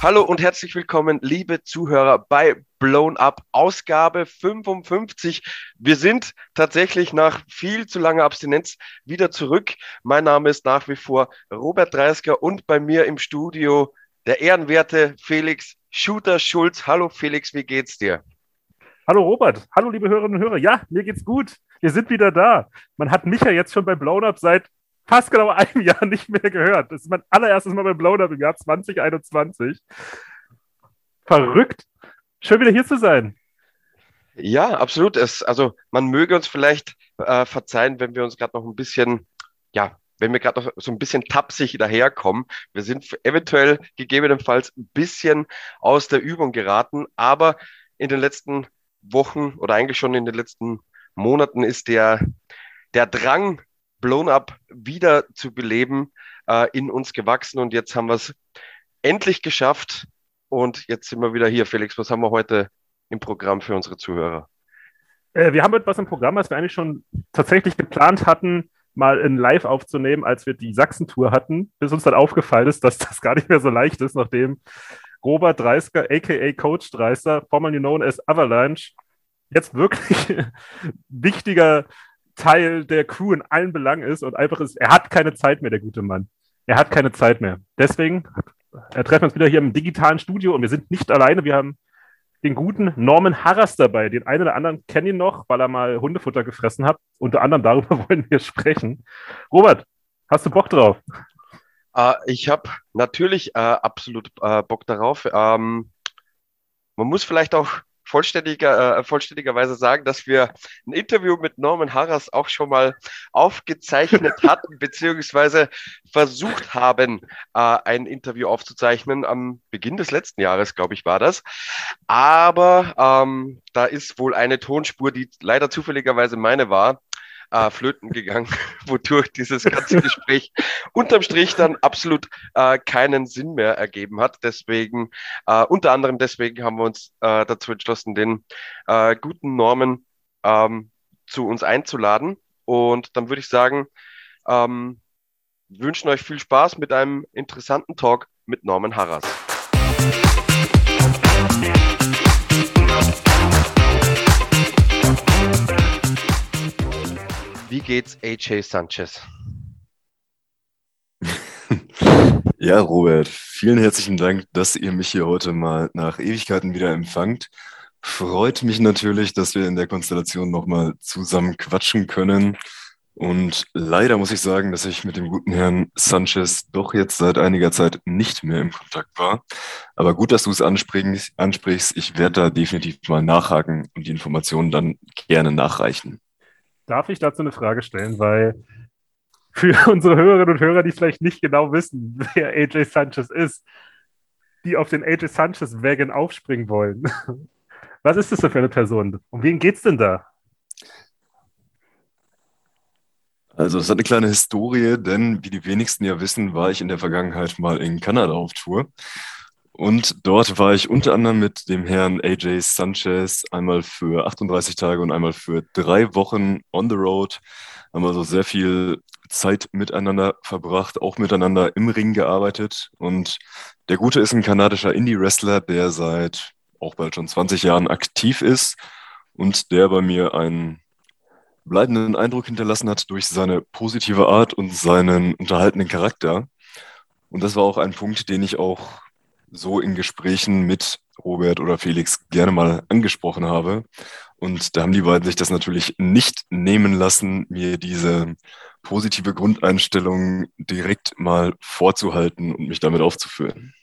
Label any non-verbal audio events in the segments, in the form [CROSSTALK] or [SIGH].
Hallo und herzlich willkommen, liebe Zuhörer, bei Blown Up Ausgabe 55. Wir sind tatsächlich nach viel zu langer Abstinenz wieder zurück. Mein Name ist nach wie vor Robert Dreisker und bei mir im Studio der ehrenwerte Felix Shooter Schulz. Hallo Felix, wie geht's dir? Hallo Robert, hallo liebe Hörerinnen und Hörer. Ja, mir geht's gut. Wir sind wieder da. Man hat mich ja jetzt schon bei Blown Up seit fast genau einem Jahr nicht mehr gehört. Das ist mein allererstes Mal bei Blown Up im Jahr 2021. Verrückt. Schön wieder hier zu sein. Ja, absolut. Es, also man möge uns vielleicht äh, verzeihen, wenn wir uns gerade noch ein bisschen, ja, wenn wir gerade noch so ein bisschen tapsig daherkommen. Wir sind eventuell gegebenenfalls ein bisschen aus der Übung geraten, aber in den letzten Wochen oder eigentlich schon in den letzten Monaten ist der, der Drang, Blown Up wieder zu beleben, äh, in uns gewachsen und jetzt haben wir es endlich geschafft und jetzt sind wir wieder hier. Felix, was haben wir heute im Programm für unsere Zuhörer? Äh, wir haben etwas im Programm, was wir eigentlich schon tatsächlich geplant hatten, mal in Live aufzunehmen, als wir die Sachsen-Tour hatten, bis uns dann aufgefallen ist, dass das gar nicht mehr so leicht ist, nachdem Robert Dreisker, aka Coach Dreister, formerly known as Avalanche, jetzt wirklich [LAUGHS] wichtiger Teil der Crew in allen Belangen ist und einfach ist, er hat keine Zeit mehr, der gute Mann. Er hat keine Zeit mehr. Deswegen treffen wir uns wieder hier im digitalen Studio und wir sind nicht alleine. Wir haben den guten Norman Harras dabei. Den einen oder anderen kennen ihn noch, weil er mal Hundefutter gefressen hat. Unter anderem darüber [LAUGHS] wollen wir sprechen. Robert, hast du Bock drauf? Uh, ich habe natürlich uh, absolut uh, Bock darauf. Ähm, man muss vielleicht auch vollständiger, äh, vollständigerweise sagen, dass wir ein Interview mit Norman Harras auch schon mal aufgezeichnet [LAUGHS] hatten, beziehungsweise versucht haben, äh, ein Interview aufzuzeichnen. Am Beginn des letzten Jahres, glaube ich, war das. Aber ähm, da ist wohl eine Tonspur, die leider zufälligerweise meine war, äh, flöten gegangen, [LAUGHS] wodurch dieses ganze Gespräch unterm Strich dann absolut äh, keinen Sinn mehr ergeben hat. Deswegen, äh, unter anderem deswegen haben wir uns äh, dazu entschlossen, den äh, guten Norman ähm, zu uns einzuladen. Und dann würde ich sagen, ähm, wünschen euch viel Spaß mit einem interessanten Talk mit Norman Harras. Wie geht's AJ Sanchez? [LAUGHS] Ja, Robert, vielen herzlichen Dank, dass ihr mich hier heute mal nach Ewigkeiten wieder empfangt. Freut mich natürlich, dass wir in der Konstellation nochmal zusammen quatschen können. Und leider muss ich sagen, dass ich mit dem guten Herrn Sanchez doch jetzt seit einiger Zeit nicht mehr im Kontakt war. Aber gut, dass du es ansprichst. Ich werde da definitiv mal nachhaken und die Informationen dann gerne nachreichen. Darf ich dazu eine Frage stellen? Weil für [LAUGHS] unsere Hörerinnen und Hörer, die vielleicht nicht genau wissen, wer AJ Sanchez ist, die auf den AJ Sanchez-Wagon aufspringen wollen. [LAUGHS] Was ist das denn für eine Person? Um wen geht's denn da? Also, es hat eine kleine Historie, denn wie die wenigsten ja wissen, war ich in der Vergangenheit mal in Kanada auf Tour. Und dort war ich unter anderem mit dem Herrn AJ Sanchez einmal für 38 Tage und einmal für drei Wochen on the road. Haben also sehr viel Zeit miteinander verbracht, auch miteinander im Ring gearbeitet. Und der Gute ist ein kanadischer Indie-Wrestler, der seit auch bald schon 20 Jahren aktiv ist und der bei mir einen bleibenden Eindruck hinterlassen hat durch seine positive Art und seinen unterhaltenen Charakter. Und das war auch ein Punkt, den ich auch so in Gesprächen mit Robert oder Felix gerne mal angesprochen habe. Und da haben die beiden sich das natürlich nicht nehmen lassen, mir diese positive Grundeinstellung direkt mal vorzuhalten und mich damit aufzuführen.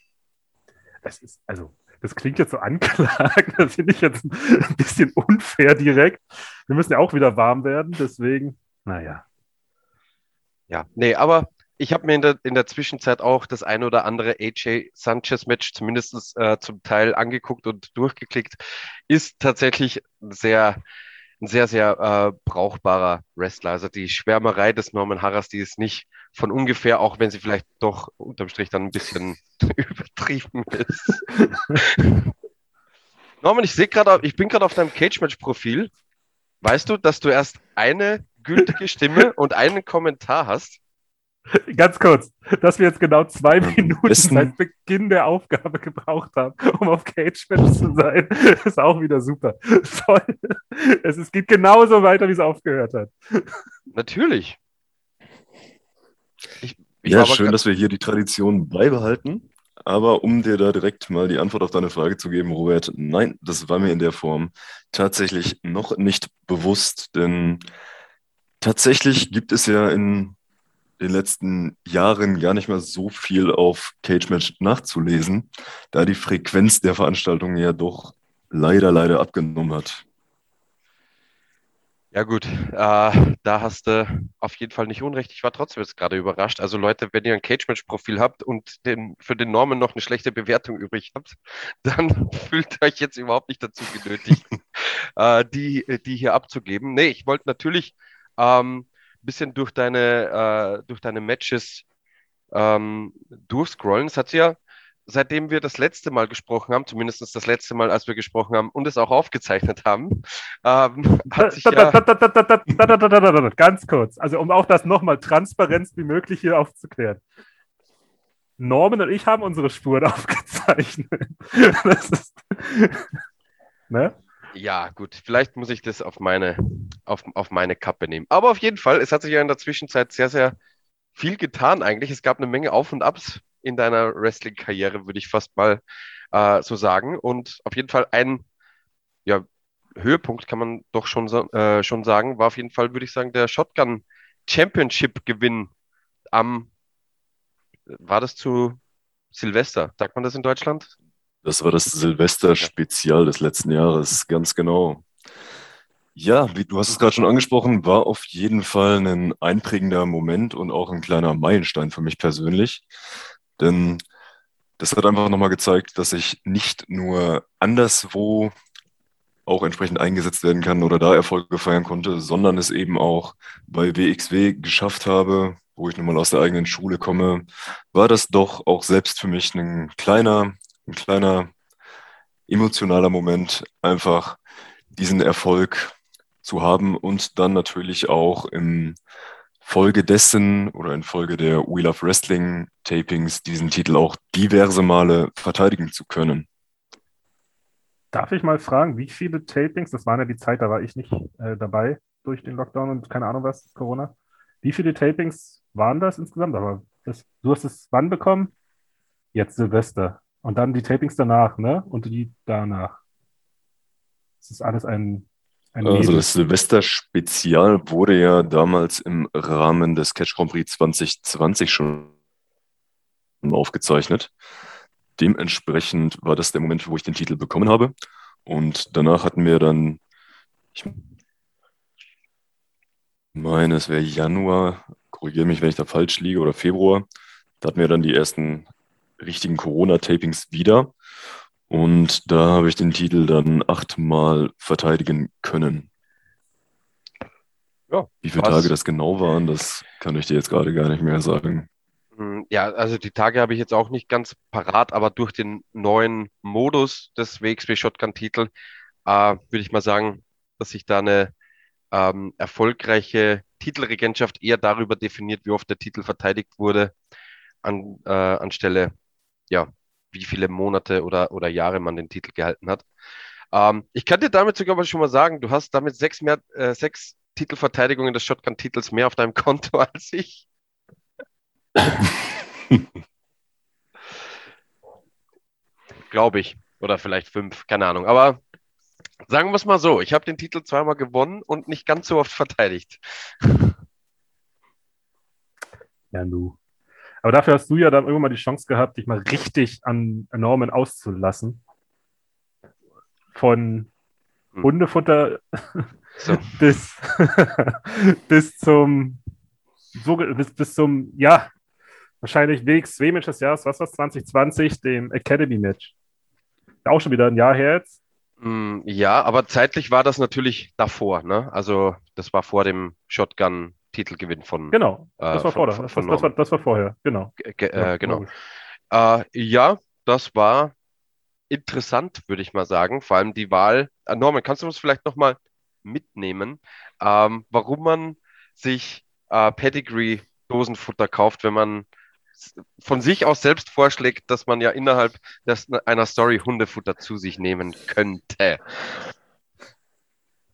Das ist, also, das klingt jetzt so anklagend, [LAUGHS] das finde ich jetzt ein bisschen unfair direkt. Wir müssen ja auch wieder warm werden, deswegen, naja. Ja, nee, aber ich habe mir in der, in der Zwischenzeit auch das ein oder andere AJ Sanchez-Match zumindest äh, zum Teil angeguckt und durchgeklickt. Ist tatsächlich sehr, ein sehr, sehr äh, brauchbarer Wrestler. Also die Schwärmerei des Norman Harras, die ist nicht von ungefähr, auch wenn sie vielleicht doch unterm Strich dann ein bisschen [LAUGHS] übertrieben ist. [LAUGHS] Norman, ich sehe gerade, ich bin gerade auf deinem Cage-Match-Profil Weißt du, dass du erst eine gültige Stimme und einen Kommentar hast? [LAUGHS] Ganz kurz, dass wir jetzt genau zwei Minuten besten- seit Beginn der Aufgabe gebraucht haben, um auf Cage Match zu sein, [LAUGHS] ist auch wieder super. [LAUGHS] Toll. Es, es geht genauso weiter, wie es aufgehört hat. Natürlich. Ich, ich Ja, schön, dass wir hier die Tradition beibehalten. Aber um dir da direkt mal die Antwort auf deine Frage zu geben, Robert, nein, das war mir in der Form tatsächlich noch nicht bewusst, denn tatsächlich gibt es ja in den letzten Jahren gar nicht mehr so viel auf Cage Match nachzulesen, da die Frequenz der Veranstaltungen ja doch leider, leider abgenommen hat. Ja gut, äh, da hast du auf jeden Fall nicht unrecht. Ich war trotzdem jetzt gerade überrascht. Also Leute, wenn ihr ein Cage-Match-Profil habt und den, für den Norman noch eine schlechte Bewertung übrig habt, [LAUGHS] dann [LAUGHS] fühlt euch jetzt überhaupt nicht dazu genötigt, [LAUGHS] äh, die, die hier abzugeben. Nee, ich wollte natürlich ähm, bisschen durch deine, äh, durch deine Matches ähm, durchscrollen. Es hat ja, seitdem wir das letzte Mal gesprochen haben, zumindest das letzte Mal, als wir gesprochen haben und es auch aufgezeichnet haben, ähm, hat sich. [LAUGHS] Ganz kurz, also um auch das nochmal transparent wie möglich hier aufzuklären. Norman und ich haben unsere Spuren [LAUGHS] aufgezeichnet. Das ist, ne? Ja, gut, vielleicht muss ich das auf meine, auf, auf meine Kappe nehmen. Aber auf jeden Fall, es hat sich ja in der Zwischenzeit sehr, sehr viel getan eigentlich. Es gab eine Menge Auf und Abs in deiner Wrestling-Karriere, würde ich fast mal äh, so sagen. Und auf jeden Fall ein ja, Höhepunkt, kann man doch schon, äh, schon sagen, war auf jeden Fall, würde ich sagen, der Shotgun Championship-Gewinn am, war das zu Silvester? Sagt man das in Deutschland? Das war das Silvester-Spezial des letzten Jahres, ganz genau. Ja, wie du hast es gerade schon angesprochen, war auf jeden Fall ein einprägender Moment und auch ein kleiner Meilenstein für mich persönlich. Denn das hat einfach nochmal gezeigt, dass ich nicht nur anderswo auch entsprechend eingesetzt werden kann oder da Erfolge feiern konnte, sondern es eben auch bei WXW geschafft habe, wo ich nun mal aus der eigenen Schule komme, war das doch auch selbst für mich ein kleiner, ein kleiner emotionaler Moment, einfach diesen Erfolg zu haben und dann natürlich auch im Folge dessen oder in Folge der We Love Wrestling Tapings diesen Titel auch diverse Male verteidigen zu können. Darf ich mal fragen, wie viele Tapings, das waren ja die Zeit, da war ich nicht äh, dabei durch den Lockdown und keine Ahnung was, Corona. Wie viele Tapings waren das insgesamt? Aber das, du hast es wann bekommen? Jetzt Silvester. Und dann die Tapings danach, ne? Und die danach. Das ist alles ein, ein Also Nebel. das Silvester-Spezial wurde ja damals im Rahmen des Catch Grand Prix 2020 schon aufgezeichnet. Dementsprechend war das der Moment, wo ich den Titel bekommen habe. Und danach hatten wir dann, ich meine, es wäre Januar, korrigiere mich, wenn ich da falsch liege, oder Februar. Da hatten wir dann die ersten richtigen Corona-Tapings wieder. Und da habe ich den Titel dann achtmal verteidigen können. Ja, Wie viele was- Tage das genau waren, das kann ich dir jetzt gerade gar nicht mehr sagen. Hm, Ja, also die Tage habe ich jetzt auch nicht ganz parat, aber durch den neuen Modus des WXW Shotgun-Titel äh, würde ich mal sagen, dass sich da eine ähm, erfolgreiche Titelregentschaft eher darüber definiert, wie oft der Titel verteidigt wurde, an, äh, anstelle, ja, wie viele Monate oder, oder Jahre man den Titel gehalten hat. Ähm, ich kann dir damit sogar schon mal sagen, du hast damit sechs, mehr, äh, sechs Titelverteidigungen des Shotgun-Titels mehr auf deinem [LAUGHS] Konto als ich. [LAUGHS] Glaube ich. Oder vielleicht fünf, keine Ahnung. Aber sagen wir es mal so, ich habe den Titel zweimal gewonnen und nicht ganz so oft verteidigt. Ja, nu. Aber dafür hast du ja dann irgendwann mal die Chance gehabt, dich mal richtig an Norman auszulassen. Von Hm. Hundefutter So. [LAUGHS] bis, bis zum so, bis, bis zum, ja, wahrscheinlich WXW-Match des Jahres, was war 2020, dem Academy-Match. Auch schon wieder ein Jahr her jetzt. Mm, Ja, aber zeitlich war das natürlich davor, ne? Also das war vor dem Shotgun-Titelgewinn von, Genau, Äh, das war, von- vorher. von- Das, das, war, das war vorher, genau. Ge- äh, genau. Äh, ja, das war interessant, würde ich mal sagen. Vor allem die Wahl. Äh, Norman, kannst du uns vielleicht nochmal mitnehmen, ähm, warum man sich äh, Pedigree-Dosenfutter kauft, wenn man von sich aus selbst vorschlägt, dass man ja innerhalb des, einer Story Hundefutter zu sich nehmen könnte.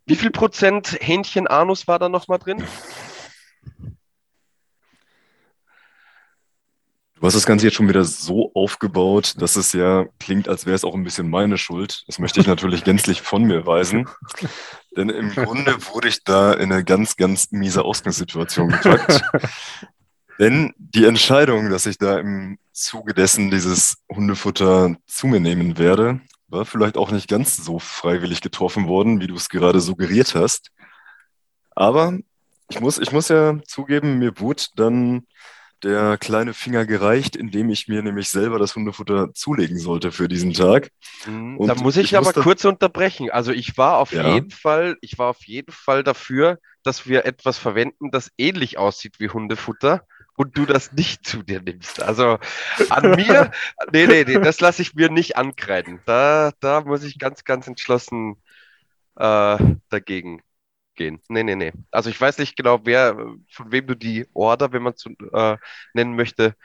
Wie viel Prozent Hähnchen-Anus war da nochmal drin? Du hast das Ganze jetzt schon wieder so aufgebaut, dass es ja klingt, als wäre es auch ein bisschen meine Schuld. Das möchte ich natürlich gänzlich von mir weisen. Denn im Grunde wurde ich da in eine ganz, ganz miese Ausgangssituation gepackt. [LAUGHS] Denn die Entscheidung, dass ich da im Zuge dessen dieses Hundefutter zu mir nehmen werde, war vielleicht auch nicht ganz so freiwillig getroffen worden, wie du es gerade suggeriert hast. Aber ich muss, ich muss ja zugeben, mir wurde dann der kleine Finger gereicht, indem ich mir nämlich selber das Hundefutter zulegen sollte für diesen Tag. Mhm. Und da muss ich, ich aber kurz unterbrechen. Also ich war auf ja. jeden Fall, ich war auf jeden Fall dafür, dass wir etwas verwenden, das ähnlich aussieht wie Hundefutter und du das nicht zu dir nimmst. Also an [LAUGHS] mir, nee, nee, nee, das lasse ich mir nicht ankreiden. Da, da muss ich ganz, ganz entschlossen äh, dagegen gehen. Nee, nee, nee. Also ich weiß nicht genau, wer, von wem du die Order, wenn man es äh, nennen möchte,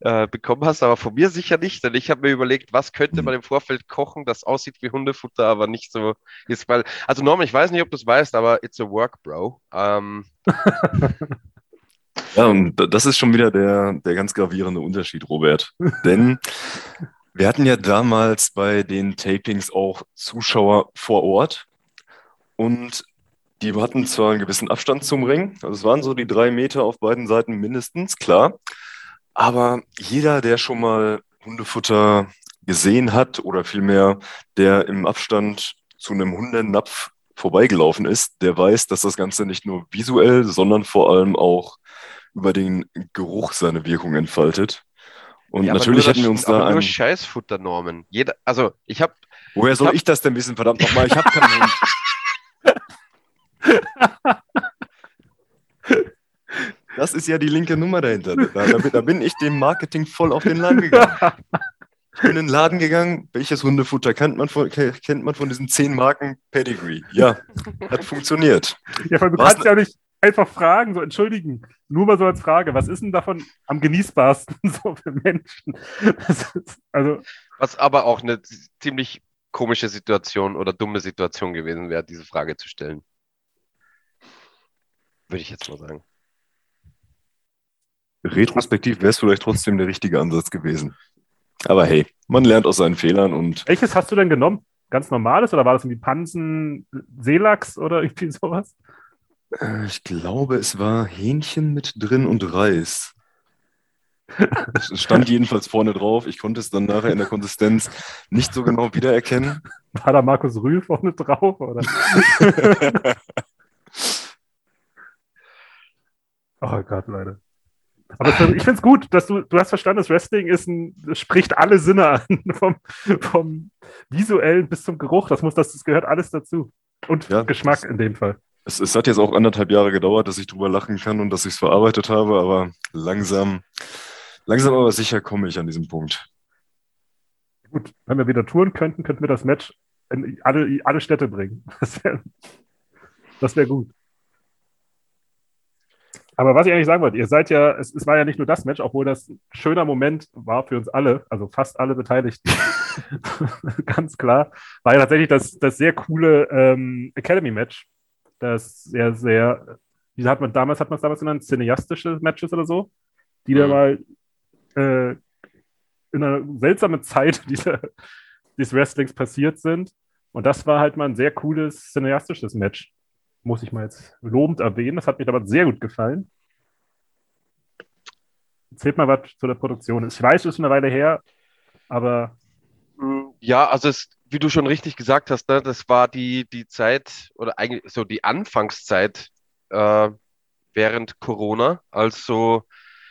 äh, bekommen hast, aber von mir sicher nicht, denn ich habe mir überlegt, was könnte man im Vorfeld kochen, das aussieht wie Hundefutter, aber nicht so ist, weil, also Norman, ich weiß nicht, ob du es weißt, aber it's a work, bro. Ähm, [LAUGHS] ja, und das ist schon wieder der, der ganz gravierende Unterschied, Robert. [LAUGHS] Denn wir hatten ja damals bei den Tapings auch Zuschauer vor Ort und die hatten zwar einen gewissen Abstand zum Ring, also es waren so die drei Meter auf beiden Seiten mindestens, klar. Aber jeder, der schon mal Hundefutter gesehen hat oder vielmehr der im Abstand zu einem Hundenapf vorbeigelaufen ist, der weiß, dass das Ganze nicht nur visuell, sondern vor allem auch über den Geruch seine Wirkung entfaltet. Und ja, natürlich hätten wir uns da. Aber nur Scheißfutternormen. Jeder, also ich habe. Woher soll ich, hab, ich das denn wissen, verdammt nochmal? Ich habe keinen Hund. [LAUGHS] Das ist ja die linke Nummer dahinter. Da, da, bin ich dem Marketing voll auf den Leim gegangen. Ich bin in den Laden gegangen. Welches Hundefutter kennt man von, kennt man von diesen zehn Marken Pedigree? Ja, hat funktioniert. Ja, weil du Was kannst ja nicht einfach fragen, so entschuldigen, nur mal so als Frage, was ist denn davon am genießbarsten [LAUGHS] so für Menschen? Ist, also was aber auch eine ziemlich komische Situation oder dumme Situation gewesen wäre, diese Frage zu stellen. Würde ich jetzt mal sagen. Retrospektiv wäre es vielleicht trotzdem der richtige Ansatz gewesen. Aber hey, man lernt aus seinen Fehlern und. Welches hast du denn genommen? Ganz normales oder war das irgendwie Pansen, Seelachs oder irgendwie sowas? Äh, ich glaube, es war Hähnchen mit drin und Reis. Es stand jedenfalls vorne drauf. Ich konnte es dann nachher in der Konsistenz nicht so genau wiedererkennen. War da Markus Rühl vorne drauf? Oder? [LAUGHS] oh Gott, Leute. Aber ich finde es gut, dass du, du hast verstanden, das Wrestling ist ein, spricht alle Sinne an, [LAUGHS] vom, vom visuellen bis zum Geruch. Das muss, das, das gehört alles dazu. Und ja, Geschmack in dem Fall. Es, es, hat jetzt auch anderthalb Jahre gedauert, dass ich drüber lachen kann und dass ich es verarbeitet habe, aber langsam, langsam aber sicher komme ich an diesen Punkt. Gut, wenn wir wieder touren könnten, könnten wir das Match in alle, alle Städte bringen. Das wäre das wär gut. Aber was ich eigentlich sagen wollte, ihr seid ja, es, es, war ja nicht nur das Match, obwohl das ein schöner Moment war für uns alle, also fast alle Beteiligten. [LAUGHS] Ganz klar. War ja tatsächlich das, das sehr coole ähm, Academy-Match. Das sehr, sehr, wie hat man damals, hat man es damals genannt, cineastische Matches oder so, die mhm. da mal äh, in einer seltsamen Zeit [LAUGHS] dieser, des Wrestlings passiert sind. Und das war halt mal ein sehr cooles cineastisches Match muss ich mal jetzt lobend erwähnen. Das hat mir damals sehr gut gefallen. Erzählt mal was zu der Produktion. Ich weiß, es ist eine Weile her, aber. Ja, also es, wie du schon richtig gesagt hast, ne, das war die, die Zeit oder eigentlich so die Anfangszeit äh, während Corona. Also,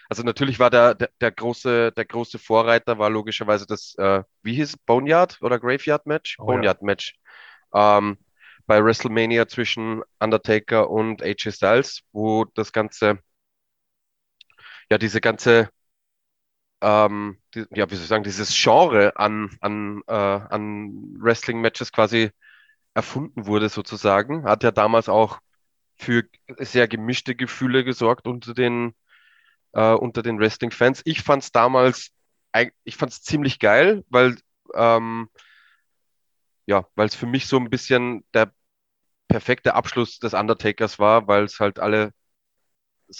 also natürlich war der, der, der, große, der große Vorreiter war logischerweise das, äh, wie hieß es, Boneyard oder Graveyard Match? Oh, Boneyard ja. Match. Ähm, bei WrestleMania zwischen Undertaker und AJ Styles, wo das Ganze, ja, diese ganze, ähm, die, ja, wie soll ich sagen, dieses Genre an, an, äh, an Wrestling-Matches quasi erfunden wurde sozusagen. Hat ja damals auch für sehr gemischte Gefühle gesorgt unter den, äh, unter den Wrestling-Fans. Ich fand es damals, ich fand es ziemlich geil, weil ähm, ja, weil es für mich so ein bisschen der perfekte Abschluss des Undertakers war, weil es halt alle,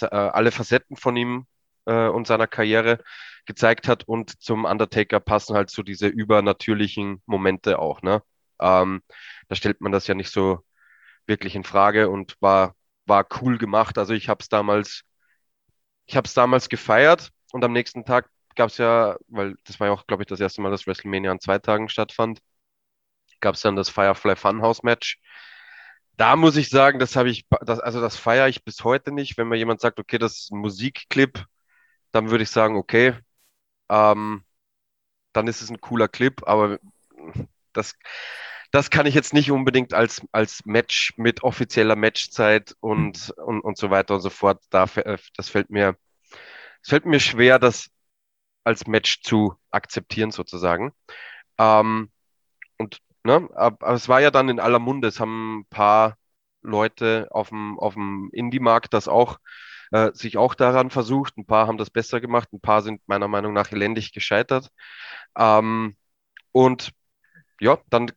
äh, alle Facetten von ihm äh, und seiner Karriere gezeigt hat und zum Undertaker passen halt so diese übernatürlichen Momente auch, ne? Ähm, da stellt man das ja nicht so wirklich in Frage und war, war cool gemacht. Also ich habe es damals, ich habe es damals gefeiert und am nächsten Tag gab es ja, weil das war ja auch, glaube ich, das erste Mal, dass WrestleMania an zwei Tagen stattfand, gab es dann das Firefly Funhouse Match. Da muss ich sagen, das habe ich, das, also das feiere ich bis heute nicht. Wenn mir jemand sagt, okay, das ist ein Musikclip, dann würde ich sagen, okay, ähm, dann ist es ein cooler Clip, aber das, das kann ich jetzt nicht unbedingt als, als Match mit offizieller Matchzeit und, und, und so weiter und so fort. Da, äh, das fällt mir, es fällt mir schwer, das als Match zu akzeptieren, sozusagen. Ähm, und ne, aber es war ja dann in aller Munde. Es haben ein paar Leute auf dem, auf dem Indie-Markt das auch äh, sich auch daran versucht. Ein paar haben das besser gemacht, ein paar sind meiner Meinung nach elendig gescheitert. Ähm, und ja, dann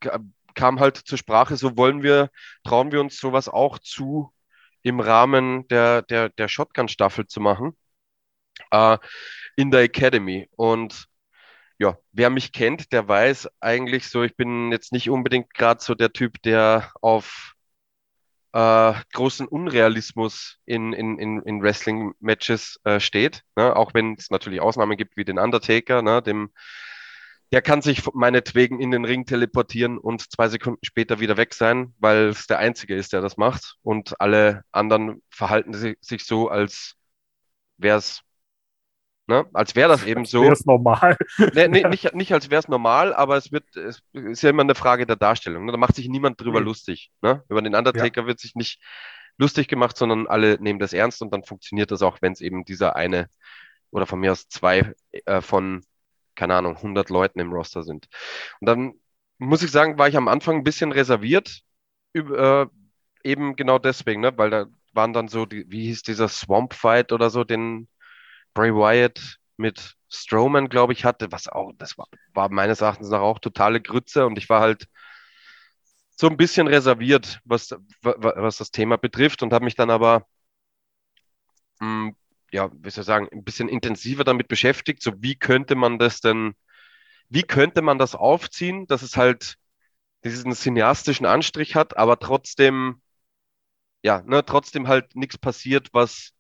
kam halt zur Sprache, so wollen wir, trauen wir uns sowas auch zu, im Rahmen der, der, der Shotgun-Staffel zu machen, äh, in der Academy. Und ja, wer mich kennt, der weiß eigentlich so, ich bin jetzt nicht unbedingt gerade so der Typ, der auf äh, großen Unrealismus in, in, in, in Wrestling-Matches äh, steht. Ne? Auch wenn es natürlich Ausnahmen gibt wie den Undertaker, ne? dem der kann sich meinetwegen in den Ring teleportieren und zwei Sekunden später wieder weg sein, weil es der Einzige ist, der das macht. Und alle anderen verhalten sich so, als wäre es, ne, als wäre das eben so. Wäre es normal. [LAUGHS] Nee, nee, nicht, nicht als wäre es normal, aber es wird, es ist ja immer eine Frage der Darstellung. Ne? Da macht sich niemand drüber mhm. lustig. Ne? Über den Undertaker ja. wird sich nicht lustig gemacht, sondern alle nehmen das ernst und dann funktioniert das auch, wenn es eben dieser eine oder von mir aus zwei äh, von keine Ahnung, 100 Leuten im Roster sind. Und dann muss ich sagen, war ich am Anfang ein bisschen reserviert, äh, eben genau deswegen, ne? weil da waren dann so, die, wie hieß dieser Swamp Fight oder so, den Bray Wyatt mit Strowman, glaube ich, hatte, was auch, das war, war meines Erachtens nach auch totale Grütze und ich war halt so ein bisschen reserviert, was, was das Thema betrifft und habe mich dann aber mh, hm, ja, wie soll ich sagen, ein bisschen intensiver damit beschäftigt. So, wie könnte man das denn, wie könnte man das aufziehen, dass es halt diesen cineastischen Anstrich hat, aber trotzdem, ja, ne, trotzdem halt nichts passiert, was,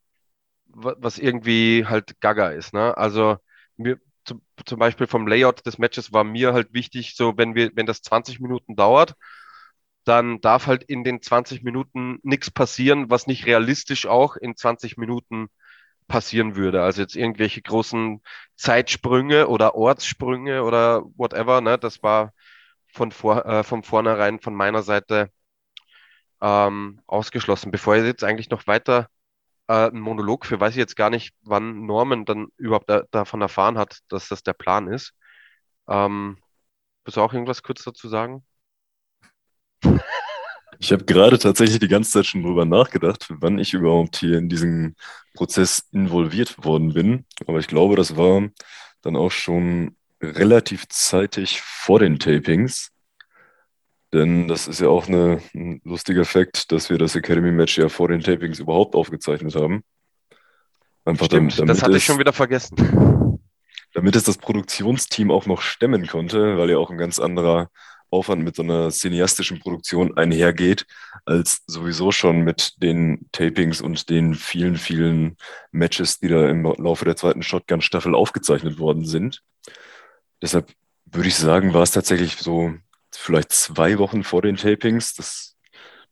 was irgendwie halt gaga ist. Ne? Also mir, zum, zum Beispiel vom Layout des Matches war mir halt wichtig, so wenn wir, wenn das 20 Minuten dauert, dann darf halt in den 20 Minuten nichts passieren, was nicht realistisch auch in 20 Minuten passieren würde. Also jetzt irgendwelche großen Zeitsprünge oder Ortssprünge oder whatever. Ne? Das war von, vor, äh, von vornherein von meiner Seite ähm, ausgeschlossen. Bevor ich jetzt eigentlich noch weiter äh, einen Monolog für, weiß ich jetzt gar nicht, wann Norman dann überhaupt da, davon erfahren hat, dass das der Plan ist. Ähm, willst du auch irgendwas kurz dazu sagen? [LAUGHS] Ich habe gerade tatsächlich die ganze Zeit schon drüber nachgedacht, wann ich überhaupt hier in diesen Prozess involviert worden bin. Aber ich glaube, das war dann auch schon relativ zeitig vor den Tapings. Denn das ist ja auch eine, ein lustiger Fakt, dass wir das Academy-Match ja vor den Tapings überhaupt aufgezeichnet haben. Einfach Stimmt, damit, damit das hatte ich schon wieder vergessen. [LAUGHS] Damit es das Produktionsteam auch noch stemmen konnte, weil ja auch ein ganz anderer Aufwand mit so einer cineastischen Produktion einhergeht, als sowieso schon mit den Tapings und den vielen, vielen Matches, die da im Laufe der zweiten Shotgun-Staffel aufgezeichnet worden sind. Deshalb würde ich sagen, war es tatsächlich so vielleicht zwei Wochen vor den Tapings. Das,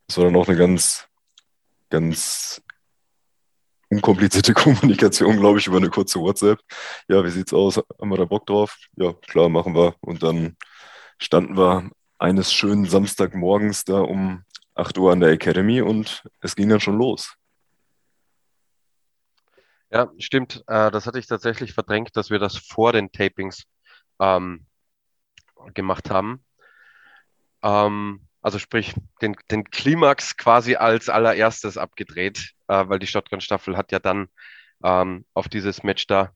das war dann auch eine ganz, ganz unkomplizierte [LAUGHS] Kommunikation, glaube ich, über eine kurze WhatsApp. Ja, wie sieht's aus? Haben wir da Bock drauf? Ja, klar, machen wir. Und dann standen wir eines schönen Samstagmorgens da um 8 Uhr an der Academy und es ging dann schon los. Ja, stimmt. Äh, das hatte ich tatsächlich verdrängt, dass wir das vor den Tapings ähm, gemacht haben. Ähm, also sprich den, den Klimax quasi als allererstes abgedreht, äh, weil die Shotgun-Staffel hat ja dann ähm, auf dieses Match da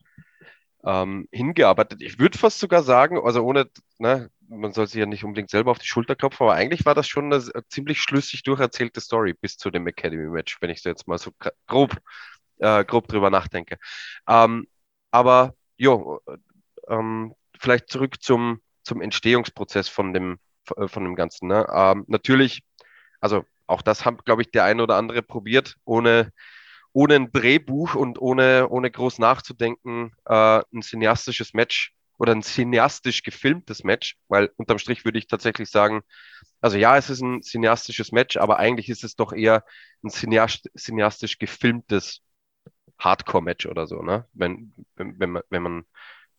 ähm, hingearbeitet. Ich würde fast sogar sagen, also ohne, ne, man soll sich ja nicht unbedingt selber auf die Schulter klopfen, aber eigentlich war das schon eine ziemlich schlüssig durcherzählte Story bis zu dem Academy-Match, wenn ich so jetzt mal so grob, äh, grob drüber nachdenke. Ähm, aber jo, ähm, vielleicht zurück zum, zum Entstehungsprozess von dem, äh, von dem Ganzen. Ne? Ähm, natürlich, also auch das haben, glaube ich, der eine oder andere probiert, ohne, ohne ein Drehbuch und ohne, ohne groß nachzudenken, äh, ein cineastisches Match oder ein cineastisch gefilmtes Match, weil unterm Strich würde ich tatsächlich sagen, also ja, es ist ein cineastisches Match, aber eigentlich ist es doch eher ein cineastisch gefilmtes Hardcore-Match oder so, ne? Wenn, wenn, wenn, man, wenn, man,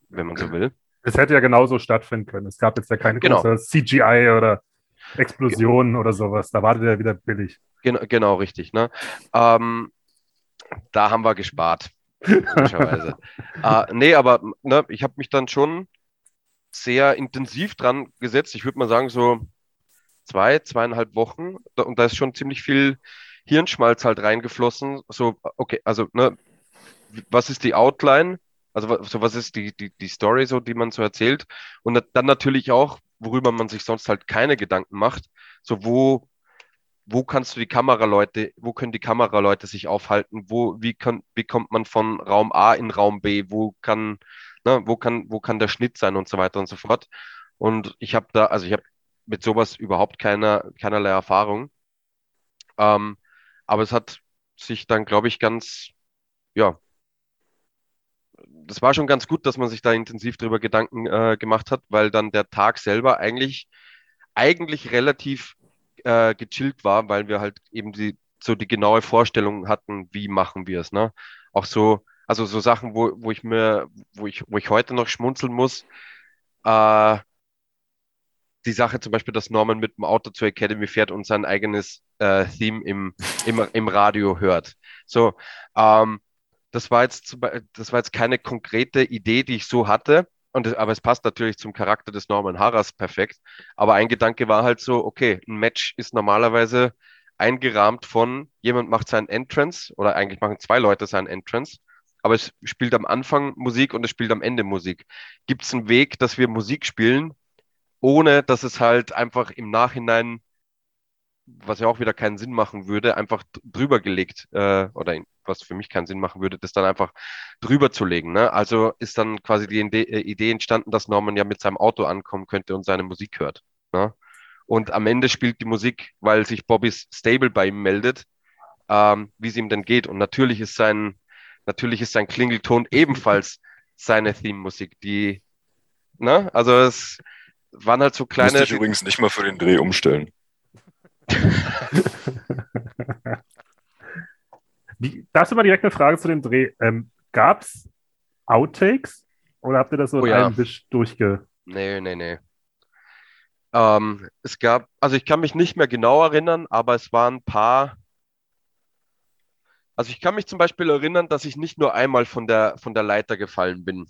wenn man so [CLEARS THROAT] will. Es hätte ja genauso stattfinden können. Es gab jetzt ja keine genau. große CGI oder Explosionen oder sowas. Da war der wieder billig. Genau, genau richtig. Ne? Ähm, da haben wir gespart. Äh, [LAUGHS] nee, aber ne, ich habe mich dann schon sehr intensiv dran gesetzt. Ich würde mal sagen, so zwei, zweieinhalb Wochen. Und da ist schon ziemlich viel Hirnschmalz halt reingeflossen. So, okay, also, ne, was ist die Outline? Also, so was ist die, die, die Story, so, die man so erzählt? Und dann natürlich auch, worüber man sich sonst halt keine Gedanken macht. So, wo, wo kannst du die Kameraleute, wo können die Kameraleute sich aufhalten? Wo, wie, kann, wie kommt man von Raum A in Raum B? Wo kann, ne, wo kann, wo kann der Schnitt sein und so weiter und so fort? Und ich habe da, also ich habe mit sowas überhaupt keine, keinerlei Erfahrung. Ähm, aber es hat sich dann, glaube ich, ganz, ja, das war schon ganz gut, dass man sich da intensiv drüber Gedanken äh, gemacht hat, weil dann der Tag selber eigentlich, eigentlich relativ äh, gechillt war, weil wir halt eben die, so die genaue Vorstellung hatten, wie machen wir es, ne? Auch so, also so Sachen, wo, wo ich mir, wo ich, wo ich heute noch schmunzeln muss, äh, die Sache zum Beispiel, dass Norman mit dem Auto zur Academy fährt und sein eigenes äh, Theme im, im, im Radio hört. So, ähm, das war jetzt, das war jetzt keine konkrete Idee, die ich so hatte. Und aber es passt natürlich zum Charakter des Norman Harras perfekt. Aber ein Gedanke war halt so, okay, ein Match ist normalerweise eingerahmt von jemand macht seinen Entrance oder eigentlich machen zwei Leute seinen Entrance, aber es spielt am Anfang Musik und es spielt am Ende Musik. Gibt es einen Weg, dass wir Musik spielen, ohne dass es halt einfach im Nachhinein was ja auch wieder keinen Sinn machen würde, einfach drüber gelegt äh, oder was für mich keinen Sinn machen würde, das dann einfach drüber zu legen. Ne? Also ist dann quasi die äh, Idee entstanden, dass Norman ja mit seinem Auto ankommen könnte und seine Musik hört. Ne? Und am Ende spielt die Musik, weil sich Bobbys Stable bei ihm meldet, ähm, wie es ihm denn geht. Und natürlich ist sein, natürlich ist sein Klingelton ebenfalls [LAUGHS] seine Theme-Musik, die, ne? Also es waren halt so kleine. Müsste ich übrigens nicht mal für den Dreh umstellen. Wie, du mal direkt eine Frage zu dem Dreh? Ähm, Gab es Outtakes oder habt ihr das so oh, in ja. einem Wisch durchge... Nee, nee, nee. Ähm, es gab, also ich kann mich nicht mehr genau erinnern, aber es waren ein paar. Also ich kann mich zum Beispiel erinnern, dass ich nicht nur einmal von der, von der Leiter gefallen bin,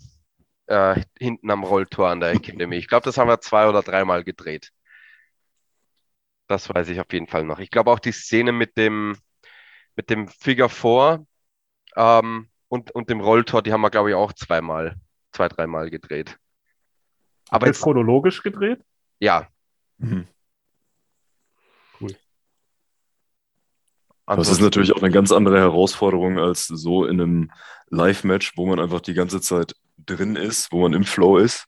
äh, hinten am Rolltor an der Academy. Ich glaube, das haben wir zwei oder dreimal gedreht. Das weiß ich auf jeden Fall noch. Ich glaube auch die Szene mit dem, mit dem Figure 4 ähm, und, und dem Rolltor, die haben wir, glaube ich, auch zweimal, zwei, dreimal gedreht. Aber jetzt chronologisch gedreht? Ja. Mhm. Cool. Das ist natürlich auch eine ganz andere Herausforderung als so in einem Live-Match, wo man einfach die ganze Zeit drin ist, wo man im Flow ist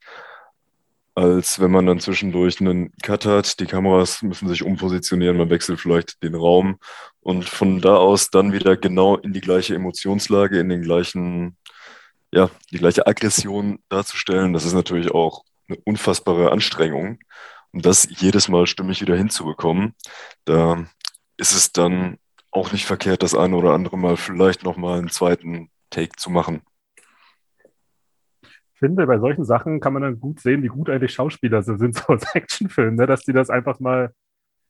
als wenn man dann zwischendurch einen Cut hat. Die Kameras müssen sich umpositionieren, man wechselt vielleicht den Raum und von da aus dann wieder genau in die gleiche Emotionslage, in den gleichen, ja, die gleiche Aggression darzustellen. Das ist natürlich auch eine unfassbare Anstrengung. Und das jedes Mal stimmig wieder hinzubekommen, da ist es dann auch nicht verkehrt, das eine oder andere Mal vielleicht nochmal einen zweiten Take zu machen finde, bei solchen Sachen kann man dann gut sehen, wie gut eigentlich Schauspieler sind, [LAUGHS] so als Actionfilm, ne? dass die das einfach mal,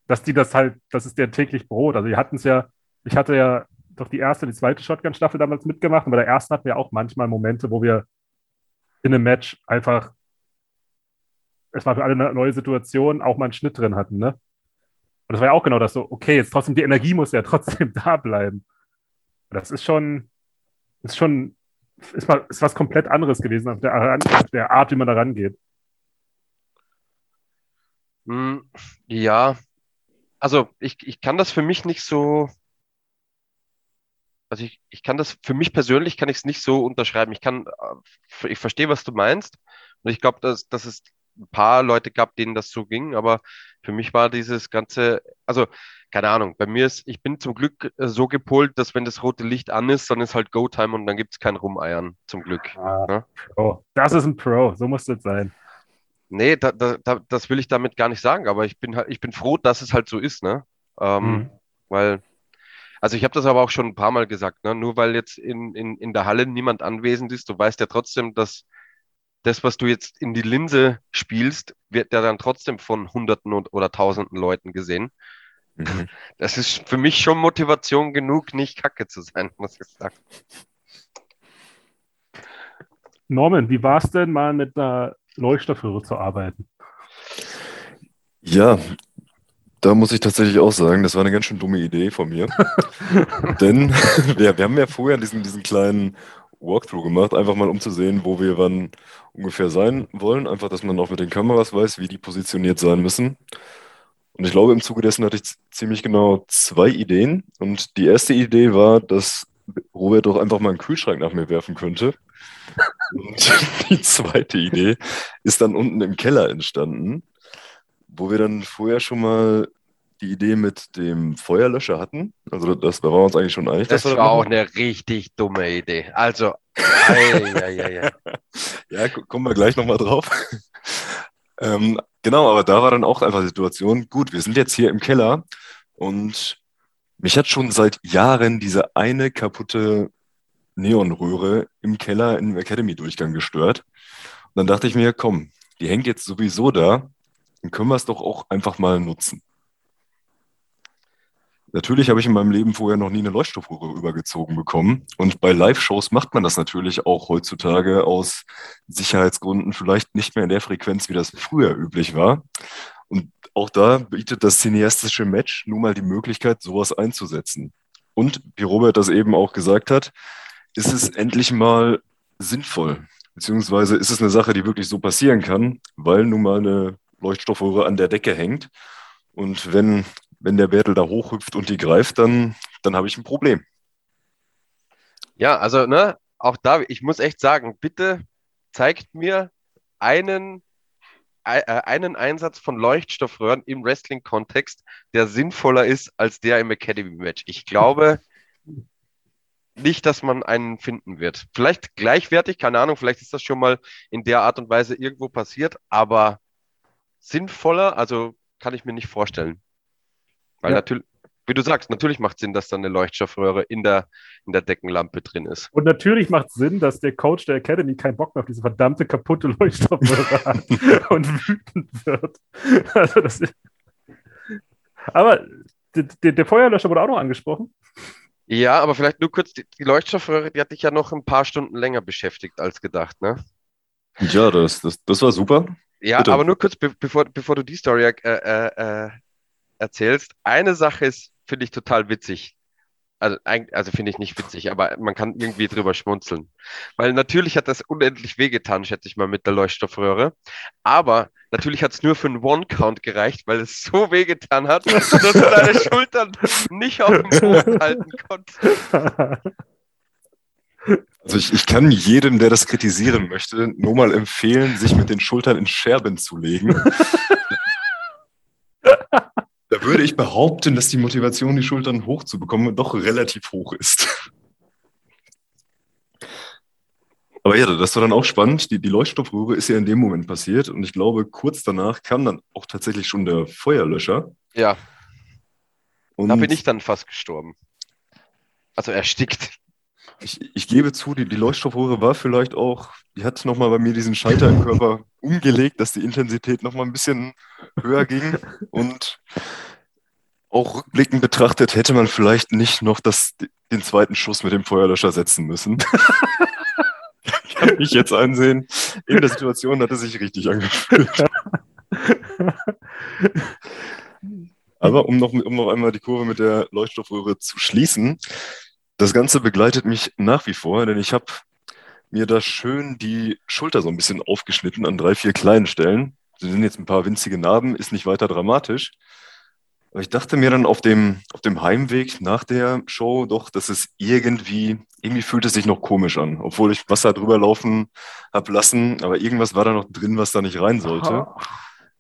dass die das halt, das ist der täglich Brot. Also, wir hatten es ja, ich hatte ja doch die erste, die zweite Shotgun-Staffel damals mitgemacht und bei der ersten hatten wir auch manchmal Momente, wo wir in einem Match einfach, es war für alle eine neue Situation, auch mal einen Schnitt drin hatten, ne? Und das war ja auch genau das so, okay, jetzt trotzdem, die Energie muss ja [LAUGHS] trotzdem da bleiben. Das ist schon, ist schon, ist, mal, ist was komplett anderes gewesen auf der, auf der Art, wie man da rangeht. Hm, ja, also ich, ich kann das für mich nicht so, also ich, ich kann das, für mich persönlich kann ich es nicht so unterschreiben. Ich kann, äh, ich verstehe, was du meinst. Und ich glaube, dass, dass es ein paar Leute gab, denen das so ging, aber für mich war dieses ganze, also keine Ahnung, bei mir ist, ich bin zum Glück äh, so gepolt, dass wenn das rote Licht an ist, dann ist halt Go-Time und dann gibt es kein Rumeiern, zum Glück. Ah, ne? Pro. Das ist ein Pro, so muss das sein. Nee, da, da, da, das will ich damit gar nicht sagen, aber ich bin halt, ich bin froh, dass es halt so ist, ne? Ähm, mhm. Weil, also ich habe das aber auch schon ein paar Mal gesagt, ne? Nur weil jetzt in, in, in der Halle niemand anwesend ist, du weißt ja trotzdem, dass das, was du jetzt in die Linse spielst, wird ja dann trotzdem von Hunderten oder Tausenden Leuten gesehen. Mhm. [LAUGHS] Das ist für mich schon Motivation genug, nicht kacke zu sein, muss ich sagen. Norman, wie war es denn mal mit einer Leuchtstoffröhre zu arbeiten? Ja, da muss ich tatsächlich auch sagen, das war eine ganz schön dumme Idee von mir. [LAUGHS] Denn [LAUGHS] wir, wir haben ja vorher diesen, diesen kleinen Walkthrough gemacht, einfach mal um zu sehen, wo wir wann ungefähr sein wollen. Einfach, dass man auch mit den Kameras weiß, wie die positioniert sein müssen. Und ich glaube, im Zuge dessen hatte ich ziemlich genau zwei Ideen. Und die erste Idee war, dass Robert doch einfach mal einen Kühlschrank nach mir werfen könnte. Und [LAUGHS] die zweite Idee ist dann unten im Keller entstanden, wo wir dann vorher schon mal die Idee mit dem Feuerlöscher hatten. Also das, wir uns eigentlich schon einig. Das war auch eine richtig dumme Idee. Also, [LAUGHS] ei, ei, ei, ja, kommen wir gleich nochmal drauf. [LAUGHS] ähm, genau, aber da war dann auch einfach die Situation, gut, wir sind jetzt hier im Keller und mich hat schon seit Jahren diese eine kaputte Neonröhre im Keller im Academy-Durchgang gestört. Und dann dachte ich mir, komm, die hängt jetzt sowieso da, dann können wir es doch auch einfach mal nutzen. Natürlich habe ich in meinem Leben vorher noch nie eine Leuchtstoffröhre übergezogen bekommen. Und bei Live-Shows macht man das natürlich auch heutzutage aus Sicherheitsgründen vielleicht nicht mehr in der Frequenz, wie das früher üblich war. Und auch da bietet das cineastische Match nun mal die Möglichkeit, sowas einzusetzen. Und wie Robert das eben auch gesagt hat, ist es endlich mal sinnvoll, beziehungsweise ist es eine Sache, die wirklich so passieren kann, weil nun mal eine Leuchtstoffröhre an der Decke hängt. Und wenn wenn der Bärtel da hochhüpft und die greift, dann, dann habe ich ein Problem. Ja, also, ne, auch da, ich muss echt sagen, bitte zeigt mir einen, äh, einen Einsatz von Leuchtstoffröhren im Wrestling-Kontext, der sinnvoller ist als der im Academy-Match. Ich glaube [LAUGHS] nicht, dass man einen finden wird. Vielleicht gleichwertig, keine Ahnung, vielleicht ist das schon mal in der Art und Weise irgendwo passiert, aber sinnvoller, also kann ich mir nicht vorstellen. Weil ja. natürlich, wie du sagst, natürlich macht Sinn, dass da eine Leuchtstoffröhre in der, in der Deckenlampe drin ist. Und natürlich macht Sinn, dass der Coach der Academy keinen Bock mehr auf diese verdammte kaputte Leuchtstoffröhre hat [LAUGHS] und wütend wird. Also das ist... Aber der, der Feuerlöscher wurde auch noch angesprochen. Ja, aber vielleicht nur kurz, die, die Leuchtstoffröhre, die hat dich ja noch ein paar Stunden länger beschäftigt als gedacht, ne? Ja, das, das, das war super. Ja, Bitte. aber nur kurz, be bevor, bevor du die Story äh, äh, äh erzählst. Eine Sache ist, finde ich total witzig. Also, also finde ich nicht witzig, aber man kann irgendwie drüber schmunzeln. Weil natürlich hat das unendlich wehgetan, schätze ich mal, mit der Leuchtstoffröhre. Aber natürlich hat es nur für einen One-Count gereicht, weil es so wehgetan hat, [LAUGHS] dass du deine Schultern nicht auf dem Boden [LAUGHS] halten konntest. Also ich, ich kann jedem, der das kritisieren möchte, nur mal empfehlen, sich mit den Schultern in Scherben zu legen. [LAUGHS] Da würde ich behaupten, dass die Motivation, die Schultern hochzubekommen, doch relativ hoch ist. Aber ja, das war dann auch spannend. Die, die Leuchtstoffröhre ist ja in dem Moment passiert und ich glaube, kurz danach kam dann auch tatsächlich schon der Feuerlöscher. Ja. Und da bin ich dann fast gestorben. Also erstickt. Ich, ich gebe zu, die, die Leuchtstoffröhre war vielleicht auch, die hat nochmal bei mir diesen Schalter im Körper [LAUGHS] umgelegt, dass die Intensität nochmal ein bisschen höher ging. Und auch rückblickend betrachtet hätte man vielleicht nicht noch das, den zweiten Schuss mit dem Feuerlöscher setzen müssen. [LAUGHS] ich kann mich jetzt ansehen. In der Situation hat es sich richtig angefühlt. [LAUGHS] Aber um noch, um noch einmal die Kurve mit der Leuchtstoffröhre zu schließen, das Ganze begleitet mich nach wie vor, denn ich habe mir da schön die Schulter so ein bisschen aufgeschnitten an drei, vier kleinen Stellen. Sie sind jetzt ein paar winzige Narben, ist nicht weiter dramatisch. Aber ich dachte mir dann auf dem, auf dem Heimweg nach der Show doch, dass es irgendwie, irgendwie fühlt es sich noch komisch an, obwohl ich Wasser drüber laufen habe lassen, aber irgendwas war da noch drin, was da nicht rein sollte.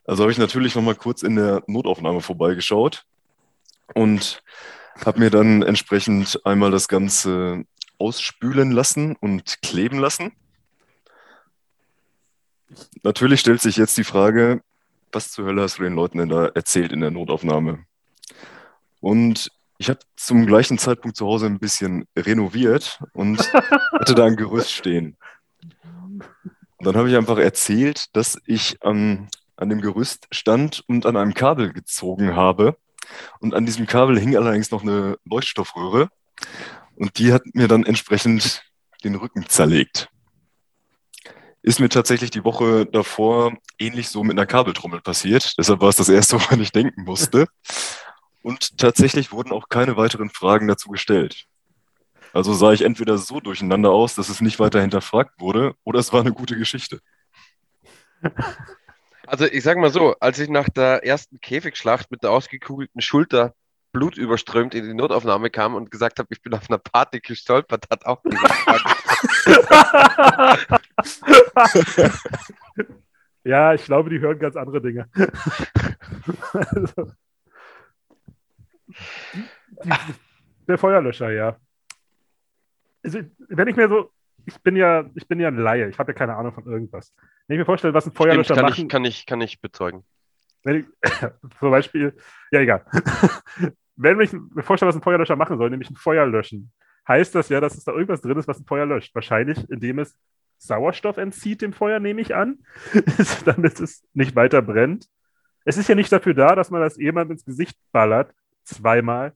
Also habe ich natürlich noch mal kurz in der Notaufnahme vorbeigeschaut und habe mir dann entsprechend einmal das Ganze ausspülen lassen und kleben lassen. Natürlich stellt sich jetzt die Frage, was zur Hölle hast du den Leuten denn da erzählt in der Notaufnahme? Und ich habe zum gleichen Zeitpunkt zu Hause ein bisschen renoviert und [LAUGHS] hatte da ein Gerüst stehen. Und dann habe ich einfach erzählt, dass ich an, an dem Gerüst stand und an einem Kabel gezogen habe. Und an diesem Kabel hing allerdings noch eine Leuchtstoffröhre. Und die hat mir dann entsprechend den Rücken zerlegt. Ist mir tatsächlich die Woche davor ähnlich so mit einer Kabeltrommel passiert. Deshalb war es das erste, [LAUGHS] woran ich denken musste. Und tatsächlich wurden auch keine weiteren Fragen dazu gestellt. Also sah ich entweder so durcheinander aus, dass es nicht weiter hinterfragt wurde, oder es war eine gute Geschichte. [LAUGHS] Also ich sage mal so, als ich nach der ersten Käfigschlacht mit der ausgekugelten Schulter blutüberströmt in die Notaufnahme kam und gesagt habe, ich bin auf einer Party gestolpert, hat auch [LAUGHS] ja, ich glaube, die hören ganz andere Dinge. [LAUGHS] also, der Feuerlöscher, ja. Also, wenn ich mir so, ich bin ja, ich bin ja ein Laie, ich habe ja keine Ahnung von irgendwas. Wenn ich mir vorstelle, was ein Feuerlöscher Stimmt, kann machen, Ich, kann, ich, kann ich bezeugen. wenn ich, [LAUGHS] zum Beispiel, ja egal. [LAUGHS] wenn ich mir vorstelle, was ein Feuerlöscher machen soll, nämlich ein Feuer löschen, heißt das ja, dass es da irgendwas drin ist, was ein Feuer löscht. Wahrscheinlich, indem es Sauerstoff entzieht dem Feuer, nehme ich an, [LAUGHS] damit es nicht weiter brennt. Es ist ja nicht dafür da, dass man das jemand ins Gesicht ballert, zweimal.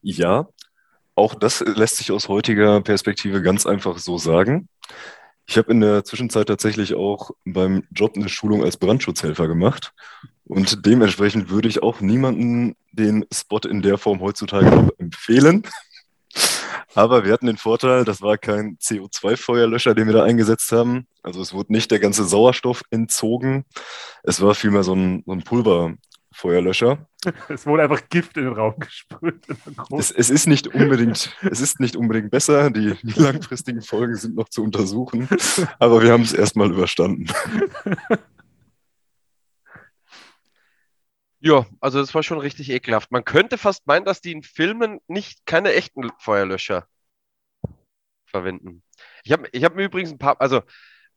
Ja, auch das lässt sich aus heutiger Perspektive ganz einfach so sagen. Ich habe in der Zwischenzeit tatsächlich auch beim Job eine Schulung als Brandschutzhelfer gemacht. Und dementsprechend würde ich auch niemanden den Spot in der Form heutzutage empfehlen. Aber wir hatten den Vorteil, das war kein CO2-Feuerlöscher, den wir da eingesetzt haben. Also es wurde nicht der ganze Sauerstoff entzogen. Es war vielmehr so ein, so ein Pulverfeuerlöscher. Es wurde einfach Gift in den Raum gesprüht. Es, es, ist nicht unbedingt, es ist nicht unbedingt besser. Die, die langfristigen Folgen sind noch zu untersuchen. Aber wir haben es erstmal überstanden. Ja, also das war schon richtig ekelhaft. Man könnte fast meinen, dass die in Filmen nicht keine echten Feuerlöscher verwenden. Ich habe ich hab mir übrigens ein paar, also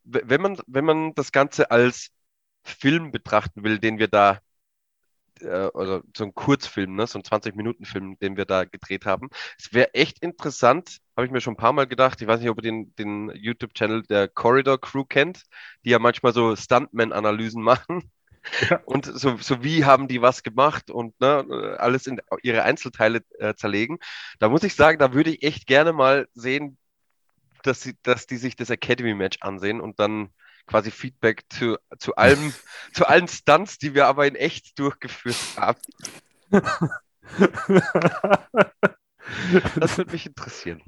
wenn man, wenn man das Ganze als Film betrachten will, den wir da, äh, also so ein Kurzfilm, ne, so ein 20-Minuten-Film, den wir da gedreht haben, es wäre echt interessant, habe ich mir schon ein paar Mal gedacht, ich weiß nicht, ob ihr den, den YouTube-Channel der Corridor Crew kennt, die ja manchmal so Stuntman-Analysen [LAUGHS] machen. Ja. Und so, so wie haben die was gemacht und ne, alles in ihre Einzelteile äh, zerlegen. Da muss ich sagen, da würde ich echt gerne mal sehen, dass, sie, dass die sich das Academy-Match ansehen und dann quasi Feedback zu, zu, allem, [LAUGHS] zu allen Stunts, die wir aber in echt durchgeführt haben. das würde mich interessieren.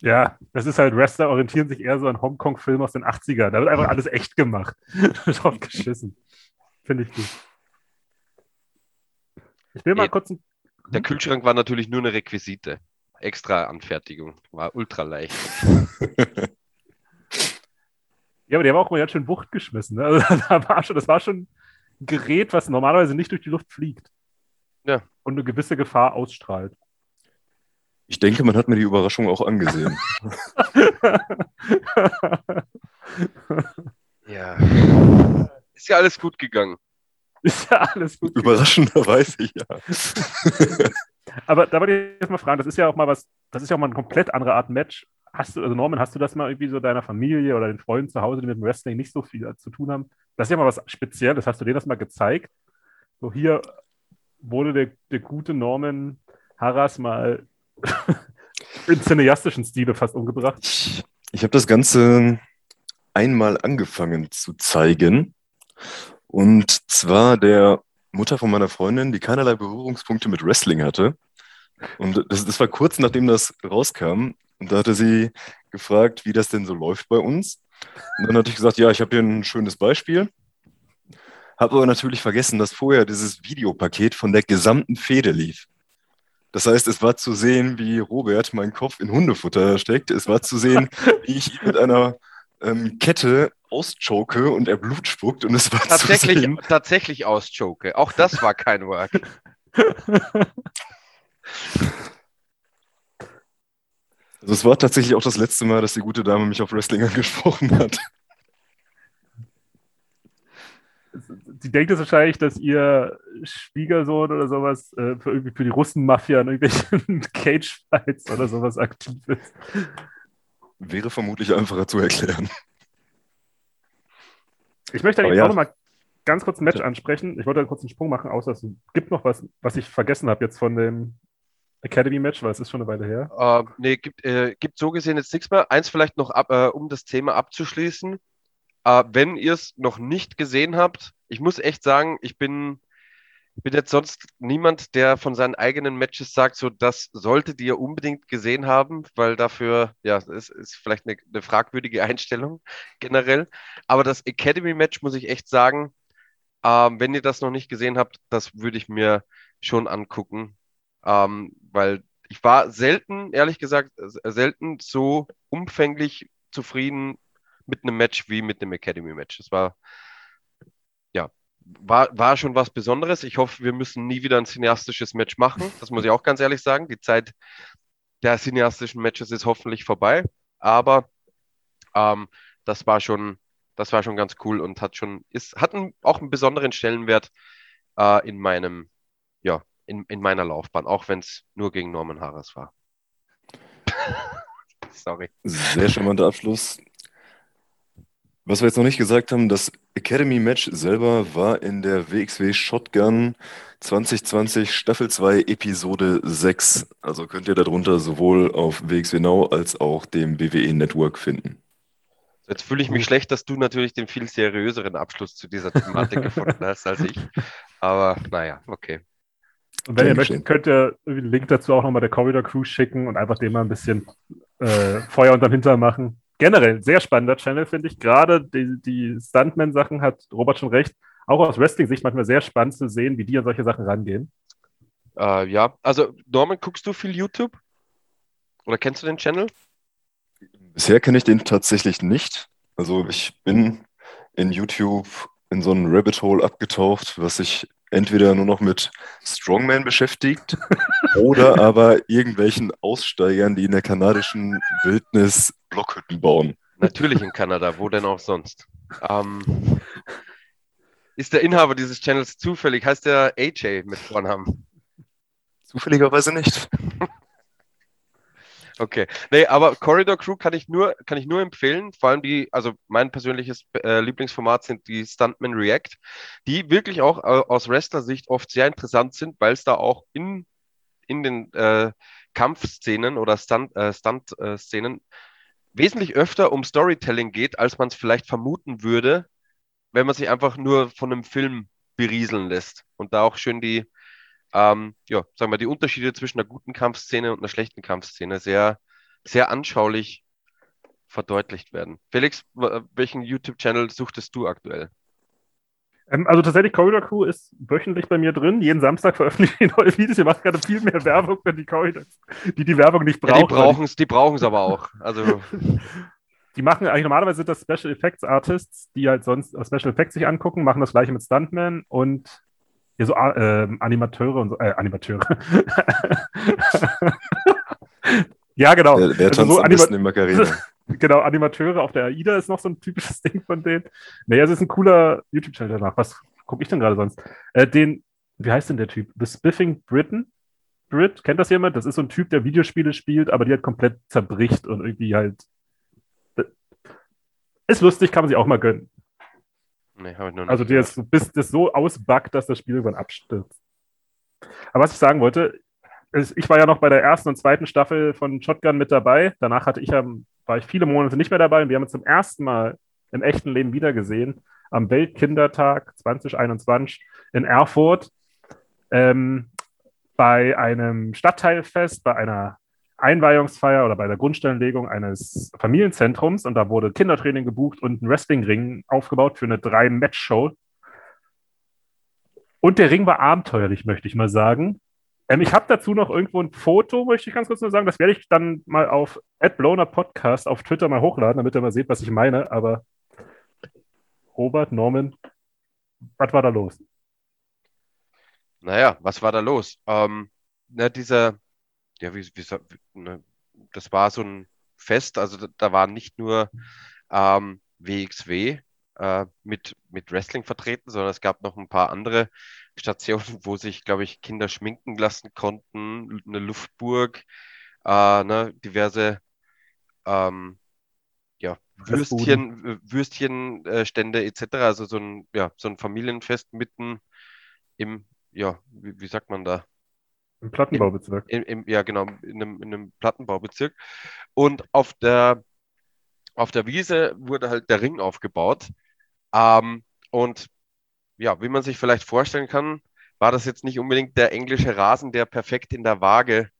Ja, das ist halt, Wrestler orientieren sich eher so an Hongkong-Filmen aus den 80ern. Da wird einfach alles echt gemacht. [LAUGHS] Drauf geschissen. Finde ich gut. Ich will mal kurz ein. Der Kühlschrank war natürlich nur eine Requisite. Extra Anfertigung. War ultra leicht. [LAUGHS] Ja, aber der war auch mal ganz schön Wucht geschmissen. Ne? Also, [LAUGHS] da war schon, das war schon ein Gerät, was normalerweise nicht durch die Luft fliegt. Ja. Und eine gewisse Gefahr ausstrahlt. Ich denke, man hat mir die Überraschung auch angesehen. [LAUGHS] Ja. Ist ja alles gut gegangen. Ist ja alles gut. Überraschenderweise, ja. [LAUGHS] Aber da wollte ich jetzt mal fragen, das ist ja auch mal was, das ist ja auch mal eine komplett andere Art Match. Hast du, also Norman, hast du das mal irgendwie so deiner Familie oder den Freunden zu Hause, die mit dem Wrestling nicht so viel zu tun haben? Das ist ja mal was Spezielles. Hast du denen das mal gezeigt? So hier wurde der, der gute Norman Harras mal [LAUGHS] in cineastischen Stile fast umgebracht. Ich, ich habe das Ganze einmal angefangen zu zeigen. Und zwar der Mutter von meiner Freundin, die keinerlei Berührungspunkte mit Wrestling hatte. Und das, das war kurz nachdem das rauskam. Und da hatte sie gefragt, wie das denn so läuft bei uns. Und dann hatte ich gesagt, ja, ich habe hier ein schönes Beispiel. Habe aber natürlich vergessen, dass vorher dieses Videopaket von der gesamten Fehde lief. Das heißt, es war zu sehen, wie Robert meinen Kopf in Hundefutter steckt. Es war zu sehen, wie ich ihn mit einer ähm, Kette auschoke und er Blut spuckt. Und es war Tatsächlich, zu sehen, tatsächlich auschoke. Auch das war kein Work. [LAUGHS] also es war tatsächlich auch das letzte Mal, dass die gute Dame mich auf Wrestling angesprochen hat. Sie denkt jetzt wahrscheinlich, dass ihr Schwiegersohn oder sowas äh, für, irgendwie für die Russenmafia in irgendwelchen [LAUGHS] Cage-Fights oder sowas aktiv ist. Wäre vermutlich einfacher zu erklären. Ich möchte eigentlich ja. auch noch mal ganz kurz ein Match ansprechen. Ich wollte einen kurzen Sprung machen, außer es gibt noch was, was ich vergessen habe jetzt von dem Academy-Match, weil es ist schon eine Weile her. Äh, nee, gibt, äh, gibt so gesehen jetzt nichts mehr. Eins vielleicht noch, ab, äh, um das Thema abzuschließen. Äh, wenn ihr es noch nicht gesehen habt, ich muss echt sagen, ich bin, bin jetzt sonst niemand, der von seinen eigenen Matches sagt, so das solltet ihr unbedingt gesehen haben, weil dafür, ja, es ist vielleicht eine, eine fragwürdige Einstellung [LAUGHS] generell. Aber das Academy-Match muss ich echt sagen, ähm, wenn ihr das noch nicht gesehen habt, das würde ich mir schon angucken, ähm, weil ich war selten, ehrlich gesagt, selten so umfänglich zufrieden mit einem Match wie mit einem Academy-Match. Es war, ja, war, war schon was Besonderes. Ich hoffe, wir müssen nie wieder ein cineastisches Match machen. Das muss ich auch ganz ehrlich sagen. Die Zeit der cineastischen Matches ist hoffentlich vorbei. Aber ähm, das war schon, das war schon ganz cool und hat schon, ist, hat auch einen besonderen Stellenwert äh, in meinem, ja, in, in meiner Laufbahn, auch wenn es nur gegen Norman Harris war. [LAUGHS] Sorry. Sehr charmanter Abschluss. Was wir jetzt noch nicht gesagt haben, das Academy-Match selber war in der WXW Shotgun 2020 Staffel 2 Episode 6. Also könnt ihr darunter sowohl auf WXW Now als auch dem BWE Network finden. Jetzt fühle ich mich schlecht, dass du natürlich den viel seriöseren Abschluss zu dieser Thematik gefunden hast als ich. Aber naja, okay. Und wenn ihr Gern möchtet, könnt ihr einen Link dazu auch nochmal der Corridor Crew schicken und einfach dem mal ein bisschen äh, Feuer unterm Hintern machen. Generell sehr spannender Channel, finde ich. Gerade die, die Stuntman-Sachen hat Robert schon recht. Auch aus Wrestling-Sicht manchmal sehr spannend zu sehen, wie die an solche Sachen rangehen. Äh, ja, also Norman, guckst du viel YouTube? Oder kennst du den Channel? Bisher kenne ich den tatsächlich nicht. Also ich bin in YouTube in so einen Rabbit Hole abgetaucht, was sich entweder nur noch mit Strongman beschäftigt [LAUGHS] oder aber irgendwelchen Aussteigern, die in der kanadischen Wildnis Blockhütten bauen. Natürlich in Kanada, wo denn auch sonst? Ähm, ist der Inhaber dieses Channels zufällig? Heißt der AJ mit Vornamen? Zufälligerweise nicht. [LAUGHS] Okay. Nee, aber Corridor Crew kann ich nur, kann ich nur empfehlen. Vor allem die, also mein persönliches äh, Lieblingsformat sind die Stuntman React, die wirklich auch äh, aus Wrestler-Sicht oft sehr interessant sind, weil es da auch in, in den äh, Kampfszenen oder Stunt, äh, Stunt-Szenen wesentlich öfter um Storytelling geht, als man es vielleicht vermuten würde, wenn man sich einfach nur von einem Film berieseln lässt. Und da auch schön die, ähm, ja, sagen wir, die Unterschiede zwischen einer guten Kampfszene und einer schlechten Kampfszene sehr, sehr anschaulich verdeutlicht werden. Felix, welchen YouTube-Channel suchtest du aktuell? Ähm, also tatsächlich, Corridor Crew ist wöchentlich bei mir drin. Jeden Samstag [LAUGHS] veröffentlichen die neue Videos. Ihr macht gerade viel mehr Werbung für die Corridors, die die Werbung nicht Ja, brauchen. die brauchen es, die aber auch. Also, [LAUGHS] Die machen eigentlich normalerweise sind das Special Effects Artists, die halt sonst äh, Special Effects sich angucken, machen das gleiche mit Stuntman und ja, so äh, Animateure und so, äh, Animateure. [LAUGHS] ja, genau. Wer, wer Also tanzt so am Anima Macarena? [LAUGHS] genau, Animateure auf der AIDA ist noch so ein typisches [LAUGHS] Ding von denen. Naja, es ist ein cooler YouTube-Channel danach. Was gucke ich denn gerade sonst? Äh, den, wie heißt denn der Typ? The Spiffing Britain? Brit, kennt das jemand? Das ist so ein Typ, der Videospiele spielt, aber die halt komplett zerbricht und irgendwie halt. Ist lustig, kann man sich auch mal gönnen. Nee, habe ich noch nicht. Also, der ist, bis das so ausbackt, dass das Spiel irgendwann abstürzt. Aber was ich sagen wollte, ist, ich war ja noch bei der ersten und zweiten Staffel von Shotgun mit dabei. Danach hatte ich, war ich viele Monate nicht mehr dabei und wir haben uns zum ersten Mal im echten Leben wiedergesehen. Am Weltkindertag 2021 in Erfurt ähm, bei einem Stadtteilfest, bei einer Einweihungsfeier oder bei der Grundstellenlegung eines Familienzentrums und da wurde Kindertraining gebucht und ein Wrestlingring aufgebaut für eine Drei-Match-Show. Und der Ring war abenteuerlich, möchte ich mal sagen. Ähm, ich habe dazu noch irgendwo ein Foto, möchte ich ganz kurz nur sagen. Das werde ich dann mal auf AdBloner Podcast auf Twitter mal hochladen, damit ihr mal seht, was ich meine. Aber Robert, Norman, was war da los? Naja, was war da los? Ähm, na, dieser, ja, wie, wie, ne, das war so ein Fest, also da, da war nicht nur ähm, WXW äh, mit, mit Wrestling vertreten, sondern es gab noch ein paar andere Stationen, wo sich, glaube ich, Kinder schminken lassen konnten, eine Luftburg, äh, ne, diverse ähm, ja, Würstchen, Würstchenstände äh, etc. Also so ein, ja, so ein Familienfest mitten im, ja, wie, wie sagt man da? Im Plattenbaubezirk. Im, im, ja, genau, in einem, in einem Plattenbaubezirk. Und auf der, auf der Wiese wurde halt der Ring aufgebaut. Ähm, und ja, wie man sich vielleicht vorstellen kann, war das jetzt nicht unbedingt der englische Rasen, der perfekt in der Waage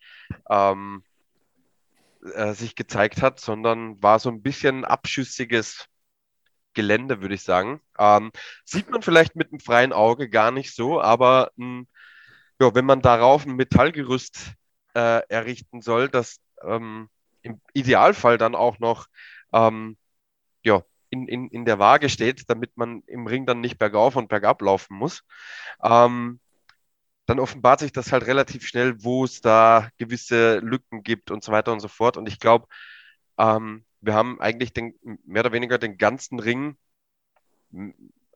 ähm, äh, sich gezeigt hat, sondern war so ein bisschen abschüssiges Gelände, würde ich sagen. Ähm, sieht man vielleicht mit einem freien Auge gar nicht so, aber mh, ja, wenn man darauf ein Metallgerüst äh, errichten soll, das ähm, im Idealfall dann auch noch ähm, ja, in, in, in der Waage steht, damit man im Ring dann nicht bergauf und bergab laufen muss, ähm, dann offenbart sich das halt relativ schnell, wo es da gewisse Lücken gibt und so weiter und so fort. Und ich glaube, ähm, wir haben eigentlich den, mehr oder weniger den ganzen Ring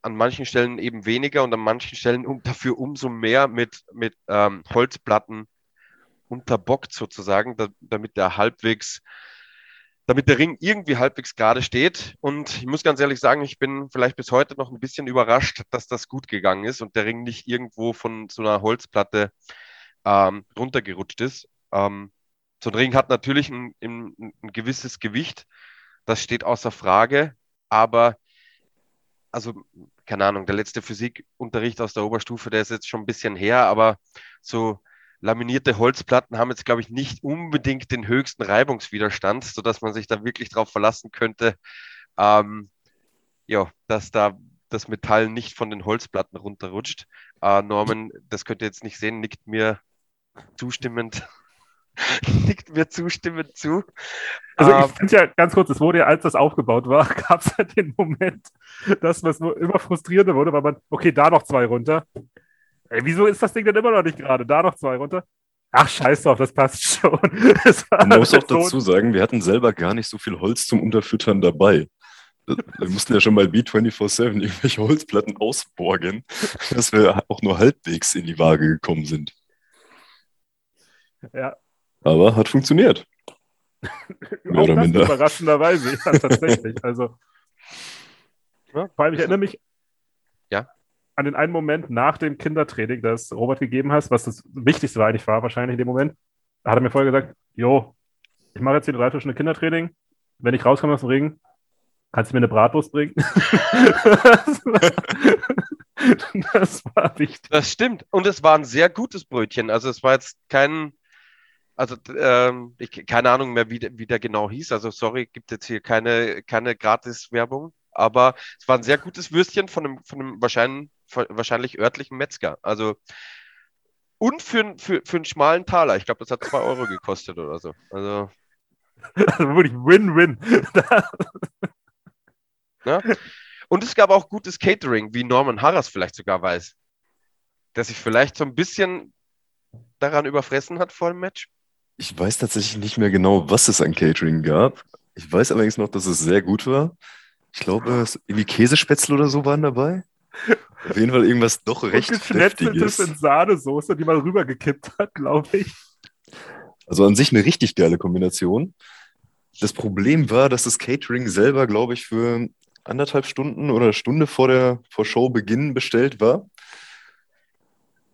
an manchen Stellen eben weniger und an manchen Stellen um, dafür umso mehr mit, mit ähm, Holzplatten unterbockt sozusagen, da, damit der halbwegs damit der Ring irgendwie halbwegs gerade steht. Und ich muss ganz ehrlich sagen, ich bin vielleicht bis heute noch ein bisschen überrascht, dass das gut gegangen ist und der Ring nicht irgendwo von so einer Holzplatte ähm, runtergerutscht ist. Ähm, so ein Ring hat natürlich ein, ein, ein gewisses Gewicht, das steht außer Frage, aber also keine Ahnung, der letzte Physikunterricht aus der Oberstufe, der ist jetzt schon ein bisschen her, aber so laminierte Holzplatten haben jetzt, glaube ich, nicht unbedingt den höchsten Reibungswiderstand, sodass man sich da wirklich darauf verlassen könnte, ähm, ja, dass da das Metall nicht von den Holzplatten runterrutscht. Äh, Norman, das könnt ihr jetzt nicht sehen, nickt mir zustimmend, [LAUGHS] nickt mir zustimmend zu. Also ich ähm, finde ja ganz kurz, es wurde ja, als das aufgebaut war, [LAUGHS] gab es ja den Moment, dass nur immer frustrierender wurde, weil man, okay, da noch zwei runter, Ey, wieso ist das Ding denn immer noch nicht gerade? Da noch zwei runter. Ach, scheiß drauf, das passt schon. [LAUGHS] Das Man muss auch dazu sagen, wir hatten selber gar nicht so viel Holz zum Unterfüttern dabei. Wir mussten ja schon mal B24-7 irgendwelche Holzplatten ausborgen, dass wir auch nur halbwegs in die Waage gekommen sind. Ja. Aber hat funktioniert. Mehr oder minder. Überraschenderweise, ja, [LAUGHS] tatsächlich. Also, ja, vor allem, ich erinnere mich, an den einen Moment nach dem Kindertraining, das Robert gegeben hast, was das Wichtigste eigentlich war, wahrscheinlich in dem Moment, da hat er mir vorher gesagt, jo, ich mache jetzt hier drei Stunden Kindertraining. Wenn ich rauskomme aus dem Ring, kannst du mir eine Bratwurst bringen? [LAUGHS] das war wichtig. Das stimmt. Und es war ein sehr gutes Brötchen. Also es war jetzt kein, also ähm, ich, keine Ahnung mehr, wie, wie der genau hieß. Also sorry, gibt jetzt hier keine, keine Gratis-Werbung. Aber es war ein sehr gutes Würstchen von einem, von einem wahrscheinlich wahrscheinlich örtlichen Metzger. Also und für, für, für einen schmalen Taler. Ich glaube, das hat zwei Euro gekostet oder so. Also, also [LAUGHS] wirklich Win-Win. ja? [LAUGHS] Und es gab auch gutes Catering, wie Norman Harras vielleicht sogar weiß. Der sich vielleicht so ein bisschen daran überfressen hat vor dem Match. Ich weiß tatsächlich nicht mehr genau, was es an Catering gab. Ich weiß allerdings noch, dass es sehr gut war. Ich glaube, irgendwie Käsespätzle oder so waren dabei. Auf jeden Fall irgendwas doch recht deftiges. in Sahnesoße, die man rübergekippt hat, glaube ich. Also an sich eine richtig geile Kombination. Das Problem war, dass das Catering selber, glaube ich, für anderthalb Stunden oder Stunde vor der vor Showbeginn bestellt war.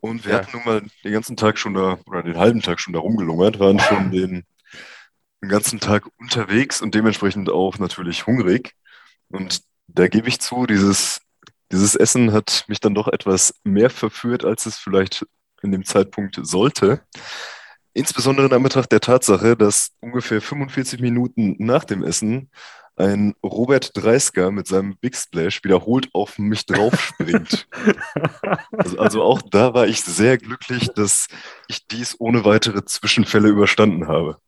Und wir ja. hatten nun mal den ganzen Tag schon da, oder den halben Tag schon da rumgelungert, waren [LAUGHS] schon den, den ganzen Tag unterwegs und dementsprechend auch natürlich hungrig. Und da gebe ich zu, dieses Dieses Essen hat mich dann doch etwas mehr verführt, als es vielleicht in dem Zeitpunkt sollte. Insbesondere in Anbetracht der Tatsache, dass ungefähr 45 Minuten nach dem Essen ein Robert Dreisker mit seinem Big Splash wiederholt auf mich draufspringt. [LAUGHS] also, also auch da war ich sehr glücklich, dass ich dies ohne weitere Zwischenfälle überstanden habe.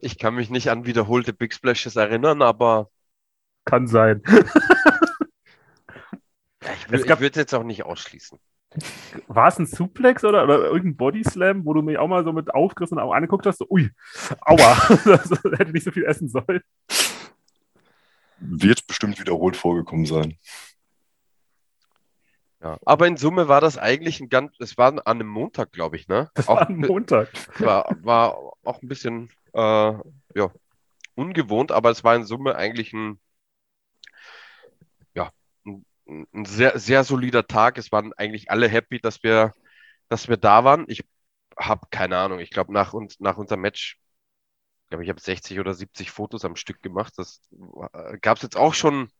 Ich kann mich nicht an wiederholte Big Splashes erinnern, aber Kann sein. ja, ich, ich würde es jetzt auch nicht ausschließen. War es ein Suplex oder, oder irgendein Bodyslam, wo du mich auch mal so mit aufgerissen auch angeguckt hast? So, ui, aua, [LAUGHS] das hätte nicht so viel essen sollen. Wird bestimmt wiederholt vorgekommen sein. Ja. Aber in Summe war das eigentlich ein ganz, es war an einem Montag, glaube ich, ne? Das auch, war ein Montag. war, war auch ein bisschen äh, ja, ungewohnt, aber es war in Summe eigentlich ein, ein, sehr, sehr solider Tag. Es waren eigentlich alle happy, dass wir, dass wir da waren. Ich habe keine Ahnung, ich glaube, nach, uns, nach unserem Match, ich glaube, ich habe 60 oder 70 Fotos am Stück gemacht. Das äh, gab es jetzt auch schon.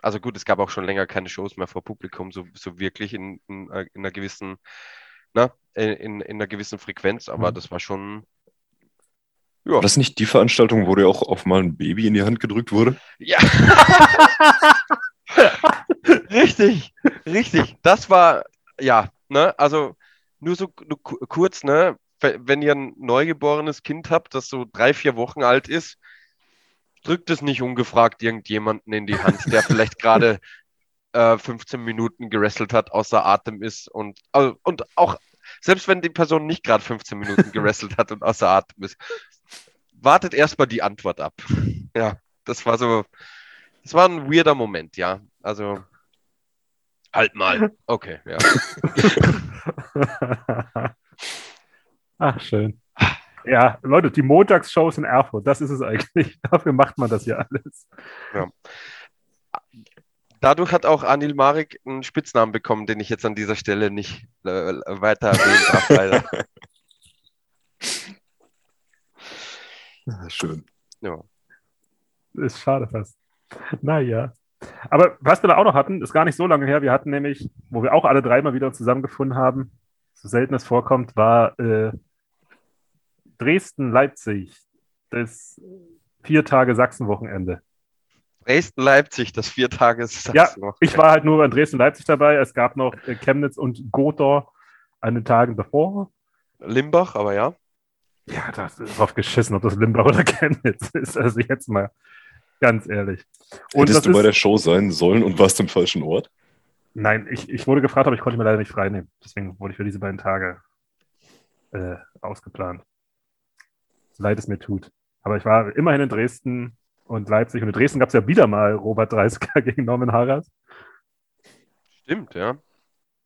Also gut, es gab auch schon länger keine Shows mehr vor Publikum, so, so wirklich in, in, äh, in einer gewissen, na, in, in, in einer gewissen Frequenz, aber Mhm. das war schon, ja, War das nicht die Veranstaltung, wo dir auch auf mal ein Baby in die Hand gedrückt wurde? ja. [LAUGHS] [LAUGHS] Richtig, richtig. Das war, ja, ne, also nur so nur ku- kurz, ne, we- wenn ihr ein neugeborenes Kind habt, das so drei, vier Wochen alt ist, drückt es nicht ungefragt irgendjemanden in die Hand, der vielleicht [LAUGHS] gerade äh, 15 Minuten gerestelt hat, außer Atem ist und, also, und auch, selbst wenn die Person nicht gerade 15 Minuten gerestelt hat und außer Atem ist, wartet erstmal die Antwort ab. Ja, das war so, das war ein weirder Moment, ja. Also, halt mal. [LAUGHS] Okay, ja. [LAUGHS] Ach, schön. Ja, Leute, die Montagsshows in Erfurt, das ist es eigentlich. [LAUGHS] Dafür macht man das ja alles. Dadurch hat auch Anil Marek einen Spitznamen bekommen, den ich jetzt an dieser Stelle nicht äh, weiter erwähnen darf, leider. Schön. Ja. Ist schade fast. Naja. Aber was wir da auch noch hatten, ist gar nicht so lange her. Wir hatten nämlich, wo wir auch alle drei mal wieder zusammengefunden haben, so selten es vorkommt, war äh, Dresden-Leipzig. Das vier Tage Sachsen-Wochenende. Dresden-Leipzig, das vier Tage Ja, Ich war halt nur bei Dresden-Leipzig dabei. Es gab noch äh, Chemnitz und Gotha an den Tagen davor. Limbach, aber ja. Ja, das ist drauf geschissen, ob das Limbach oder [LAUGHS] Chemnitz ist. Also jetzt mal ganz ehrlich. Und Hättest du bei ist, der Show sein sollen und warst im falschen Ort? nein, ich, ich wurde gefragt, aber ich konnte mir leider nicht frei nehmen. Deswegen wurde ich für diese beiden Tage äh, ausgeplant. So leid es mir tut. Aber ich war immerhin in Dresden und Leipzig. Und in Dresden gab es ja wieder mal Robert Dreisker [LAUGHS] gegen Norman Harras. Stimmt, ja.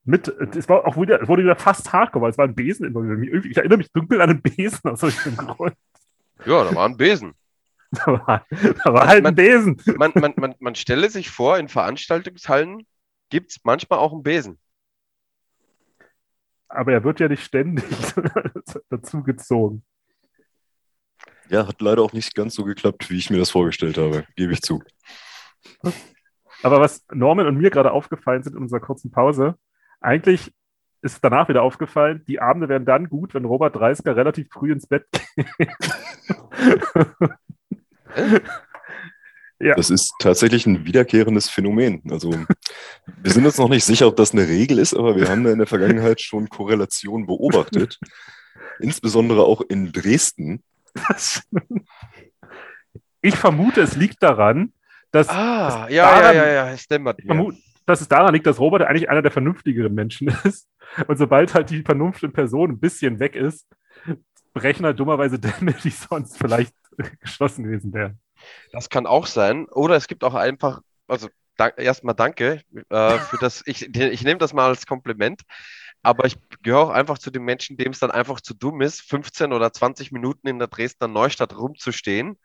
Mit, es war auch wieder, es wurde wieder fast hardcore, weil es war ein Besen involviert. Ich erinnere mich dunkel an einen Besen aus irgendeinem [LAUGHS] Grund. Ja, da war ein Besen. [LAUGHS] Da war, da war halt ein Man- Besen. Man, man, man, man stelle sich vor, in Veranstaltungshallen gibt es manchmal auch einen Besen. Aber er wird ja nicht ständig [LAUGHS] dazu gezogen. Ja, hat leider auch nicht ganz so geklappt, wie ich mir das vorgestellt habe, gebe ich zu. Aber was Norman und mir gerade aufgefallen sind in unserer kurzen Pause, eigentlich ist danach wieder aufgefallen, die Abende werden dann gut, wenn Robert Dreisker relativ früh ins Bett geht. [LAUGHS] [LAUGHS] Ja. Das ist tatsächlich ein wiederkehrendes Phänomen. Also wir sind uns noch nicht sicher, ob das eine Regel ist, aber wir haben da in der Vergangenheit schon Korrelationen beobachtet. Insbesondere auch in Dresden. Ich vermute, es liegt daran, dass, Ah, ja, ja, daran- ja, ja, es dämmert ich vermute, dass es daran liegt, dass Robert eigentlich einer der vernünftigeren Menschen [LAUGHS] ist. Und sobald halt die Vernunft in Person ein bisschen weg ist, brechen halt dummerweise Dämme, die sonst vielleicht [LAUGHS] geschlossen gewesen wären. Das kann auch sein. Oder es gibt auch einfach, also dank, erstmal danke äh, [LAUGHS] für das, ich, ich nehme das mal als Kompliment, aber ich gehöre auch einfach zu den Menschen, dem es dann einfach zu dumm ist, 15 oder 20 Minuten in der Dresdner Neustadt rumzustehen,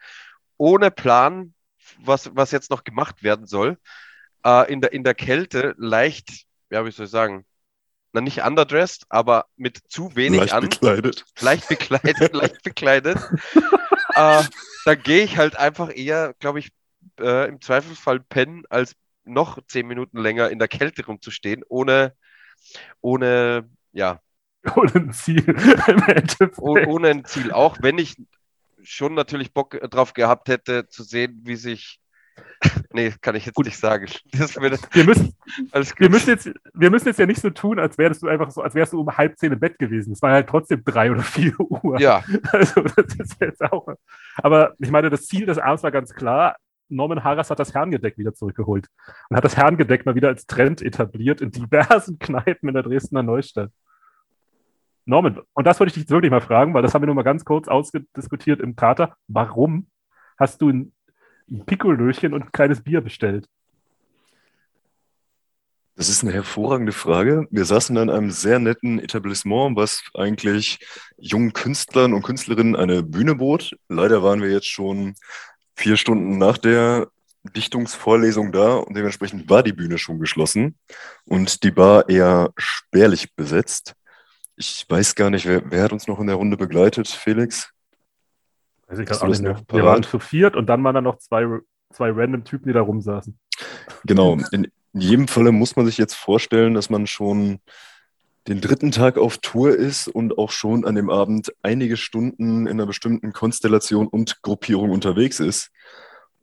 ohne Plan, was, was jetzt noch gemacht werden soll, äh, in der, in der Kälte leicht, ja, wie soll ich sagen, na nicht underdressed, aber mit zu wenig leicht an bekleidet. leicht bekleidet, leicht bekleidet. [LAUGHS] äh, da gehe ich halt einfach eher, glaube ich, äh, im Zweifelsfall pennen, als noch zehn Minuten länger in der Kälte rumzustehen, ohne, ohne, ja. Ohne ein Ziel. [LAUGHS] ohne ein Ziel. Auch wenn ich schon natürlich Bock drauf gehabt hätte, zu sehen, wie sich nee, kann ich jetzt Gut. nicht sagen. [LAUGHS] wir, müssen, wir, müssen jetzt, wir müssen jetzt ja nicht so tun, als wärst du einfach so, als wärst du um halb zehn im Bett gewesen. Es war halt trotzdem drei oder vier [LAUGHS] Uhr. Ja. Also, das ist jetzt auch. Aber ich meine, das Ziel des Abends war ganz klar. Norman Harras hat das Herrengedeck wieder zurückgeholt und hat das Herrengedeck mal wieder als Trend etabliert in diversen [LAUGHS] Kneipen in der Dresdner Neustadt. Norman, und das wollte ich dich wirklich mal fragen, weil das haben wir nur mal ganz kurz ausdiskutiert im Kater. Warum hast du ein ein Pikolöchen und ein kleines Bier bestellt? Das ist eine hervorragende Frage. Wir saßen in einem sehr netten Etablissement, was eigentlich jungen Künstlern und Künstlerinnen eine Bühne bot. Leider waren wir jetzt schon vier Stunden nach der Dichtungsvorlesung da und dementsprechend war die Bühne schon geschlossen und die Bar eher spärlich besetzt. Ich weiß gar nicht, wer, wer hat uns noch in der Runde begleitet, Felix? Also ich auch nicht mehr. Wir waren zu viert und dann waren da noch zwei, zwei random Typen, die da rumsaßen. Genau. In, in jedem Falle muss man sich jetzt vorstellen, dass man schon den dritten Tag auf Tour ist und auch schon an dem Abend einige Stunden in einer bestimmten Konstellation und Gruppierung unterwegs ist.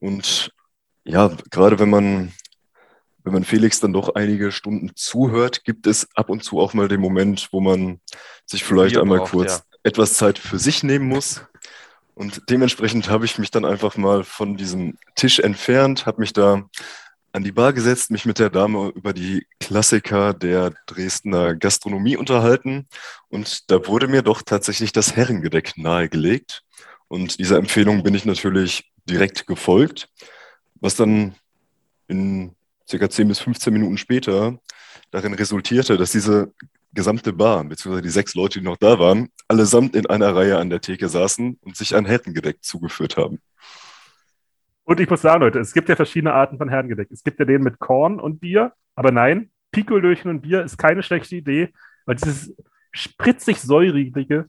Und ja, gerade wenn man, wenn man Felix dann doch einige Stunden zuhört, gibt es ab und zu auch mal den Moment, wo man sich vielleicht einmal braucht, kurz ja. etwas Zeit für sich nehmen muss. Und dementsprechend habe ich mich dann einfach mal von diesem Tisch entfernt, habe mich da an die Bar gesetzt, mich mit der Dame über die Klassiker der Dresdner Gastronomie unterhalten. Und da wurde mir doch tatsächlich das Herrengedeck nahegelegt. Und dieser Empfehlung bin ich natürlich direkt gefolgt, was dann in circa 10 bis 15 Minuten später darin resultierte, dass diese gesamte Bar, beziehungsweise die sechs Leute, die noch da waren, allesamt in einer Reihe an der Theke saßen und sich ein Herrengedeck zugeführt haben. Und ich muss sagen, Leute, es gibt ja verschiedene Arten von Herrengedeck. Es gibt ja den mit Korn und Bier, aber nein, Pikolöchen und Bier ist keine schlechte Idee, weil dieses spritzig säurige,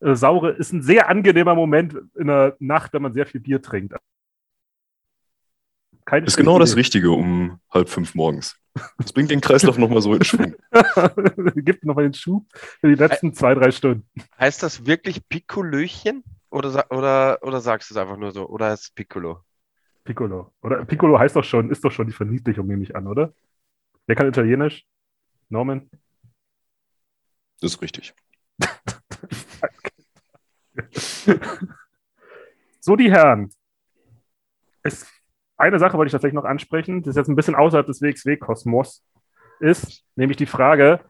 äh, saure ist ein sehr angenehmer Moment in der Nacht, wenn man sehr viel Bier trinkt. Keine ist genau Idee. das Richtige um halb fünf morgens. Das bringt den Kreislauf nochmal so in [LAUGHS] Schwung. Gibt nochmal den Schub für die letzten zwei, drei Stunden. Heißt das wirklich Piccolöchen? Oder, oder, oder sagst du es einfach nur so? Oder heißt es Piccolo? Piccolo. Oder Piccolo heißt doch schon, ist doch schon die Verniedlichung, nehme ich an, oder? Wer kann Italienisch? Norman? Das ist richtig. [LAUGHS] so, die Herren. Es eine Sache wollte ich tatsächlich noch ansprechen, das ist jetzt ein bisschen außerhalb des WXW-Kosmos, ist nämlich die Frage,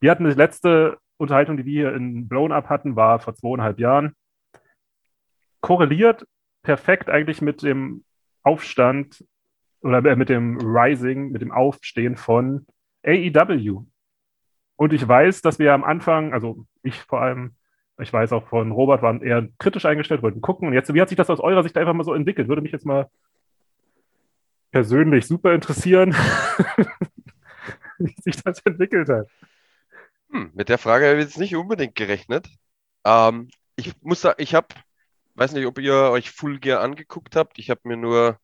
wir hatten die letzte Unterhaltung, die wir hier in Blown Up hatten, war vor zweieinhalb Jahren, korreliert perfekt eigentlich mit dem Aufstand oder äh, mit dem Rising, mit dem Aufstehen von AEW. Und ich weiß, dass wir am Anfang, also ich vor allem, ich weiß auch von Robert, waren eher kritisch eingestellt, wollten gucken. Und jetzt, wie hat sich das aus eurer Sicht einfach mal so entwickelt? Würde mich jetzt mal persönlich super interessieren, [LAUGHS] wie sich das entwickelt hat. Hm, mit der Frage habe ich jetzt nicht unbedingt gerechnet. Ähm, ich muss sagen, ich habe, weiß nicht, ob ihr euch Full Gear angeguckt habt. Ich habe mir nur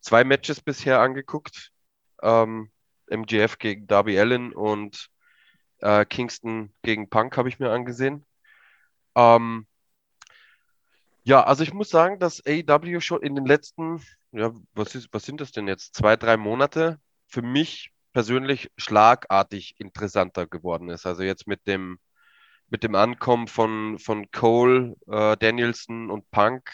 zwei Matches bisher angeguckt. Ähm, MGF gegen Darby Allen und äh, Kingston gegen Punk habe ich mir angesehen. Ähm, ja, also ich muss sagen, dass AEW schon in den letzten ja, was, ist, was sind das denn jetzt? Zwei, drei Monate für mich persönlich schlagartig interessanter geworden ist. Also jetzt mit dem, mit dem Ankommen von, von Cole, äh, Danielson und Punk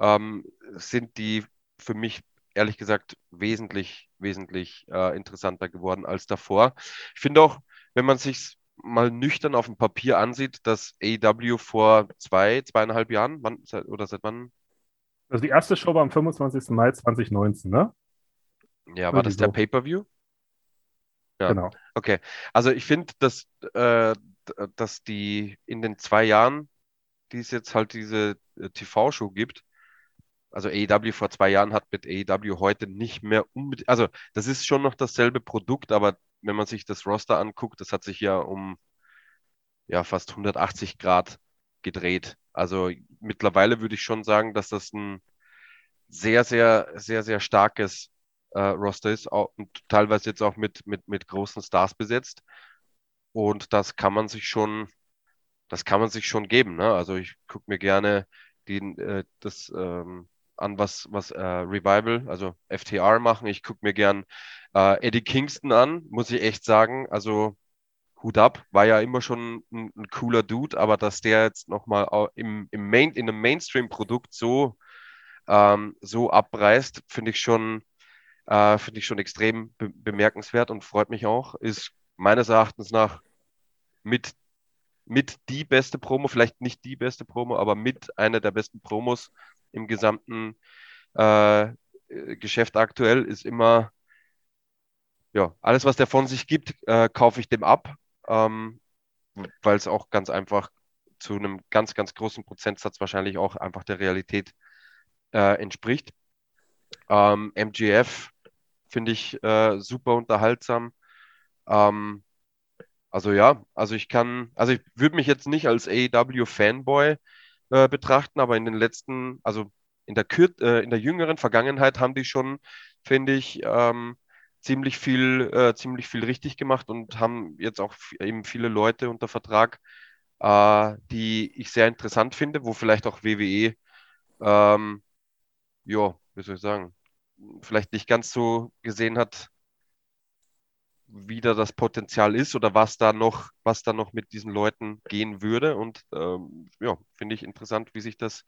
ähm, sind die für mich ehrlich gesagt wesentlich, wesentlich äh, interessanter geworden als davor. Ich finde auch, wenn man sich mal nüchtern auf dem Papier ansieht, dass AEW vor zwei, zweieinhalb Jahren, wann, oder seit wann also die erste Show war am 25. Mai 2019, ne? Ja, war das der Pay-Per-View? Ja. Genau. Okay. Also ich finde, dass, äh, dass die in den zwei Jahren, die es jetzt halt diese äh, TV-Show gibt, also AEW vor zwei Jahren hat mit AEW heute nicht mehr unbedingt, also das ist schon noch dasselbe Produkt, aber wenn man sich das Roster anguckt, das hat sich ja um ja fast 180 Grad gedreht. Also mittlerweile würde ich schon sagen, dass das ein, sehr, sehr, sehr, sehr starkes äh, Roster ist auch, und teilweise jetzt auch mit, mit, mit großen Stars besetzt. Und das kann man sich schon, das kann man sich schon geben. Ne? Also ich gucke mir gerne den, äh, das ähm, an, was, was äh, Revival, also FTR machen. Ich gucke mir gern äh, Eddie Kingston an, muss ich echt sagen. Also Hut ab, war ja immer schon ein, ein cooler Dude, aber dass der jetzt nochmal im, im Main, in einem Mainstream-Produkt so, ähm, so abreißt, finde ich schon, äh, finde ich schon extrem be bemerkenswert und freut mich auch. Ist meines Erachtens nach mit, mit die beste Promo, vielleicht nicht die beste Promo, aber mit einer der besten Promos im gesamten äh, Geschäft aktuell ist immer, ja, alles, was der von sich gibt, äh, kaufe ich dem ab, ähm, weil es auch ganz einfach zu einem ganz, ganz großen Prozentsatz wahrscheinlich auch einfach der Realität äh, entspricht. Ähm, MGF finde ich äh, super unterhaltsam. Ähm, also ja, also ich kann, also ich würde mich jetzt nicht als AEW-Fanboy äh, betrachten, aber in den letzten, also in der, Kür äh, in der jüngeren Vergangenheit haben die schon, finde ich, ähm, ziemlich viel, äh, ziemlich viel richtig gemacht und haben jetzt auch eben viele Leute unter Vertrag, äh, die ich sehr interessant finde, wo vielleicht auch WWE, ähm, ja, wie soll ich sagen, vielleicht nicht ganz so gesehen hat, wie da das Potenzial ist oder was da noch, was da noch mit diesen Leuten gehen würde. Und ähm, ja, finde ich interessant, wie sich das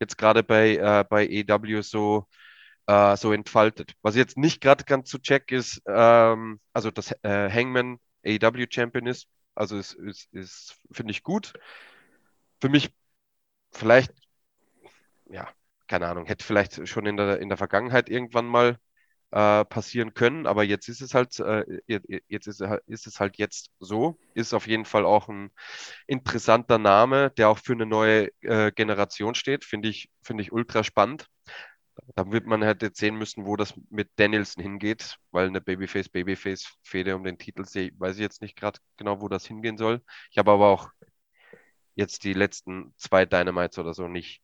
jetzt gerade bei, äh, bei EW so, äh, so entfaltet. Was jetzt nicht gerade ganz zu check ist, ähm, also dass äh, Hangman AEW Champion ist, also ist, ist, ist finde ich gut. Für mich vielleicht, ja, keine Ahnung, hätte vielleicht schon in der, in der Vergangenheit irgendwann mal äh, passieren können, aber jetzt ist es halt, äh, jetzt ist, ist, es halt jetzt so. Ist auf jeden Fall auch ein interessanter Name, der auch für eine neue äh, Generation steht. Finde ich, finde ich ultra spannend. Da wird man halt jetzt sehen müssen, wo das mit Danielson hingeht, weil eine Babyface-Babyface-Fehde um den Titel sehe, weiß ich jetzt nicht gerade genau, wo das hingehen soll. Ich habe aber auch jetzt die letzten zwei Dynamites oder so nicht,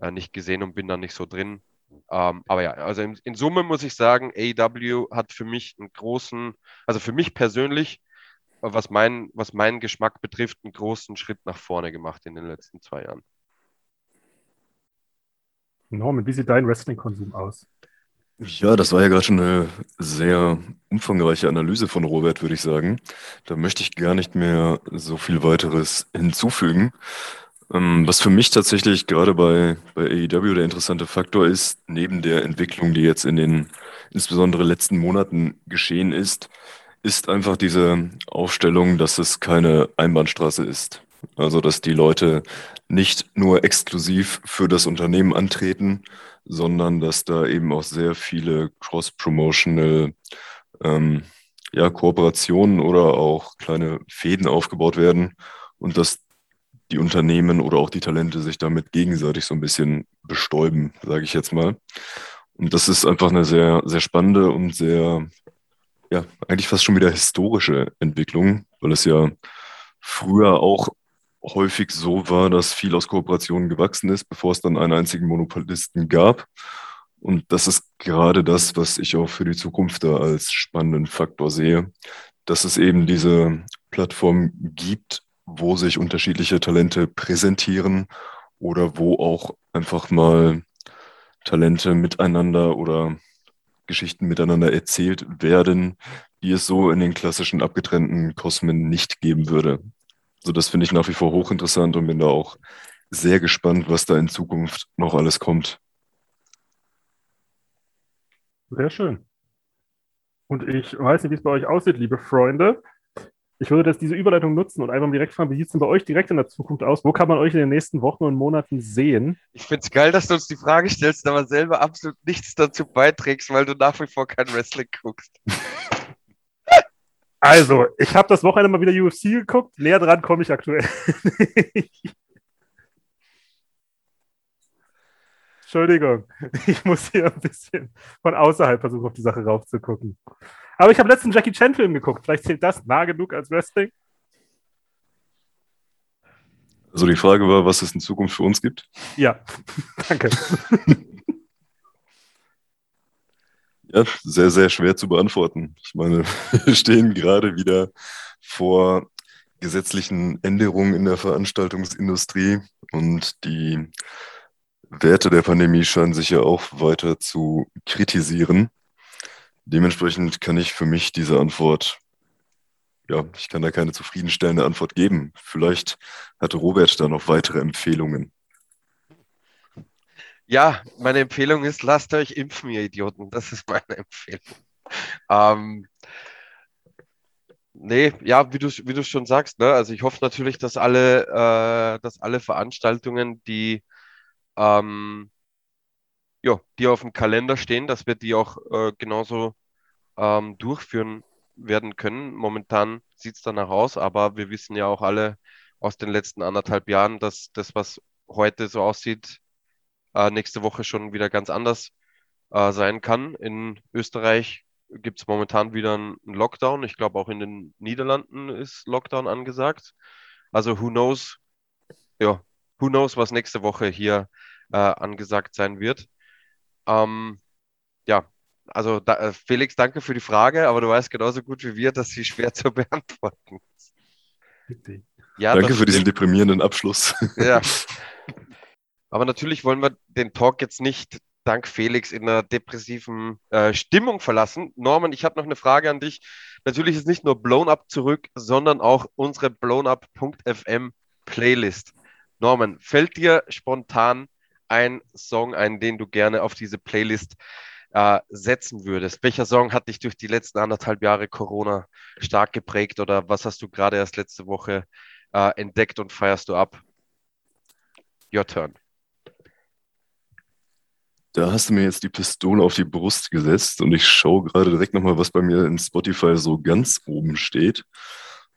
äh, nicht gesehen und bin da nicht so drin. Ähm, aber ja, also in, in, Summe muss ich sagen, AEW hat für mich einen großen, also für mich persönlich, was, mein, was meinen Geschmack betrifft, einen großen Schritt nach vorne gemacht in den letzten zwei Jahren. Norman, wie sieht dein Wrestling-Konsum aus? Ja, das war ja gerade schon eine sehr umfangreiche Analyse von Robert, würde ich sagen. Da möchte ich gar nicht mehr so viel weiteres hinzufügen. Ähm, was für mich tatsächlich gerade bei, bei AEW der interessante Faktor ist, neben der Entwicklung, die jetzt in den insbesondere letzten Monaten geschehen ist, ist einfach diese Aufstellung, dass es keine Einbahnstraße ist. Also, dass die Leute nicht nur exklusiv für das Unternehmen antreten, sondern dass da eben auch sehr viele cross-promotional ähm, ja, Kooperationen oder auch kleine Fäden aufgebaut werden und dass die Unternehmen oder auch die Talente sich damit gegenseitig so ein bisschen bestäuben, sage ich jetzt mal. Und das ist einfach eine sehr, sehr spannende und sehr, ja, eigentlich fast schon wieder historische Entwicklung, weil es ja früher auch häufig so war, dass viel aus Kooperationen gewachsen ist, bevor es dann einen einzigen Monopolisten gab. Und das ist gerade das, was ich auch für die Zukunft da als spannenden Faktor sehe, dass es eben diese Plattform gibt, wo sich unterschiedliche Talente präsentieren oder wo auch einfach mal Talente miteinander oder Geschichten miteinander erzählt werden, die es so in den klassischen abgetrennten Kosmen nicht geben würde. Also das finde ich nach wie vor hochinteressant und bin da auch sehr gespannt, was da in Zukunft noch alles kommt. Sehr schön. Und ich weiß nicht, wie es bei euch aussieht, liebe Freunde. Ich würde jetzt diese Überleitung nutzen und einfach mal direkt fragen, wie sieht es denn bei euch direkt in der Zukunft aus? Wo kann man euch in den nächsten Wochen und Monaten sehen? Ich finde es geil, dass du uns die Frage stellst, aber selber absolut nichts dazu beiträgst, weil du nach wie vor kein Wrestling guckst. [LAUGHS] Also, ich habe das Wochenende mal wieder UFC geguckt. Näher dran komme ich aktuell nicht. Entschuldigung, ich muss hier ein bisschen von außerhalb versuchen, auf die Sache raufzugucken. Aber ich habe letzten Jackie Chan-Film geguckt. Vielleicht zählt das nah genug als Wrestling. Also die Frage war, was es in Zukunft für uns gibt? Ja, [LAUGHS] danke. [LAUGHS] Ja, sehr, sehr schwer zu beantworten. Ich meine, [LAUGHS] wir stehen gerade wieder vor gesetzlichen Änderungen in der Veranstaltungsindustrie und die Werte der Pandemie scheinen sich ja auch weiter zu kritisieren. Dementsprechend kann ich für mich diese Antwort, ja, ich kann da keine zufriedenstellende Antwort geben. Vielleicht hatte Robert da noch weitere Empfehlungen. Ja, meine Empfehlung ist, lasst euch impfen, ihr Idioten. Das ist meine [LAUGHS] Empfehlung. Ähm, nee, ja, wie du, wie du schon sagst, ne? Also ich hoffe natürlich, dass alle, äh, dass alle Veranstaltungen, die, ähm, ja, die auf dem Kalender stehen, dass wir die auch äh, genauso ähm, durchführen werden können. Momentan sieht es danach aus, aber wir wissen ja auch alle aus den letzten anderthalb Jahren, dass das, was heute so aussieht, äh, nächste Woche schon wieder ganz anders äh, sein kann. In Österreich gibt es momentan wieder einen Lockdown. Ich glaube, auch in den Niederlanden ist Lockdown angesagt. Also who knows, ja, who knows, was nächste Woche hier äh, angesagt sein wird. Ähm, ja, also da, äh, Felix, danke für die Frage, aber du weißt genauso gut wie wir, dass sie schwer [LAUGHS] zu beantworten ist. Ja, danke für diesen deprimierenden Abschluss. Ja. [LAUGHS] Aber natürlich wollen wir den Talk jetzt nicht dank Felix in einer depressiven äh, Stimmung verlassen. Norman, ich habe noch eine Frage an dich. Natürlich ist nicht nur Blown Up zurück, sondern auch unsere blownup.fm Playlist. Norman, fällt dir spontan ein Song ein, den du gerne auf diese Playlist äh, setzen würdest? Welcher Song hat dich durch die letzten anderthalb Jahre Corona stark geprägt oder was hast du gerade erst letzte Woche äh, entdeckt und feierst du ab? Your turn. Da hast du mir jetzt die Pistole auf die Brust gesetzt und ich schaue gerade direkt nochmal, was bei mir in Spotify so ganz oben steht.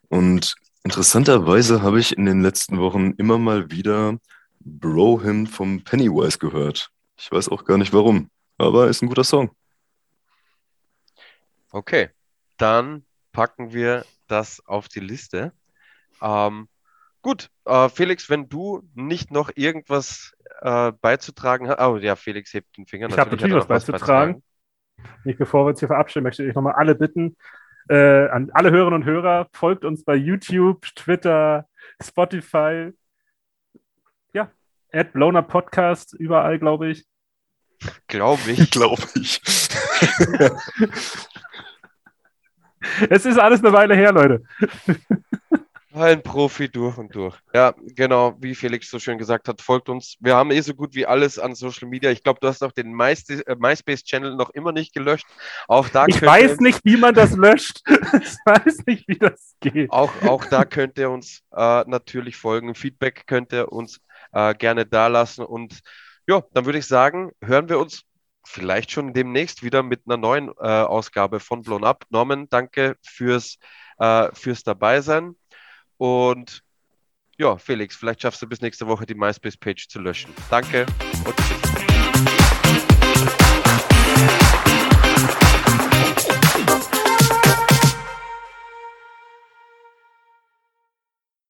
Und interessanterweise habe ich in den letzten Wochen immer mal wieder Bro Him vom Pennywise gehört. Ich weiß auch gar nicht warum, aber ist ein guter Song. Okay, dann packen wir das auf die Liste. Ähm, gut, äh, Felix, wenn du nicht noch irgendwas äh, beizutragen hast. Oh ja, Felix hebt den Finger. Ich habe natürlich was beizutragen. Nicht bevor wir uns hier verabschieden, möchte ich nochmal alle bitten, äh, an alle Hörerinnen und Hörer, folgt uns bei YouTube, Twitter, Spotify, ja, Ad Bloner Podcast, überall, glaube ich. Glaube ich. [LAUGHS] Glaube ich. [LAUGHS] es ist alles eine Weile her, Leute. [LAUGHS] Ein Profi durch und durch. Ja, genau, wie Felix so schön gesagt hat, folgt uns. Wir haben eh so gut wie alles an Social Media. Ich glaube, du hast auch den äh, MySpace-Channel noch immer nicht gelöscht. Auch da ich weiß nicht, wie man das löscht. [LAUGHS] ich weiß nicht, wie das geht. Auch, auch da könnt ihr uns äh, natürlich folgen. Feedback könnt ihr uns äh, gerne da lassen. Und ja, dann würde ich sagen, hören wir uns vielleicht schon demnächst wieder mit einer neuen äh, Ausgabe von Blown Up. Norman, danke fürs, äh, fürs Dabeisein. Und ja, Felix, vielleicht schaffst du bis nächste Woche die MySpace-Page zu löschen. Danke und tschüss.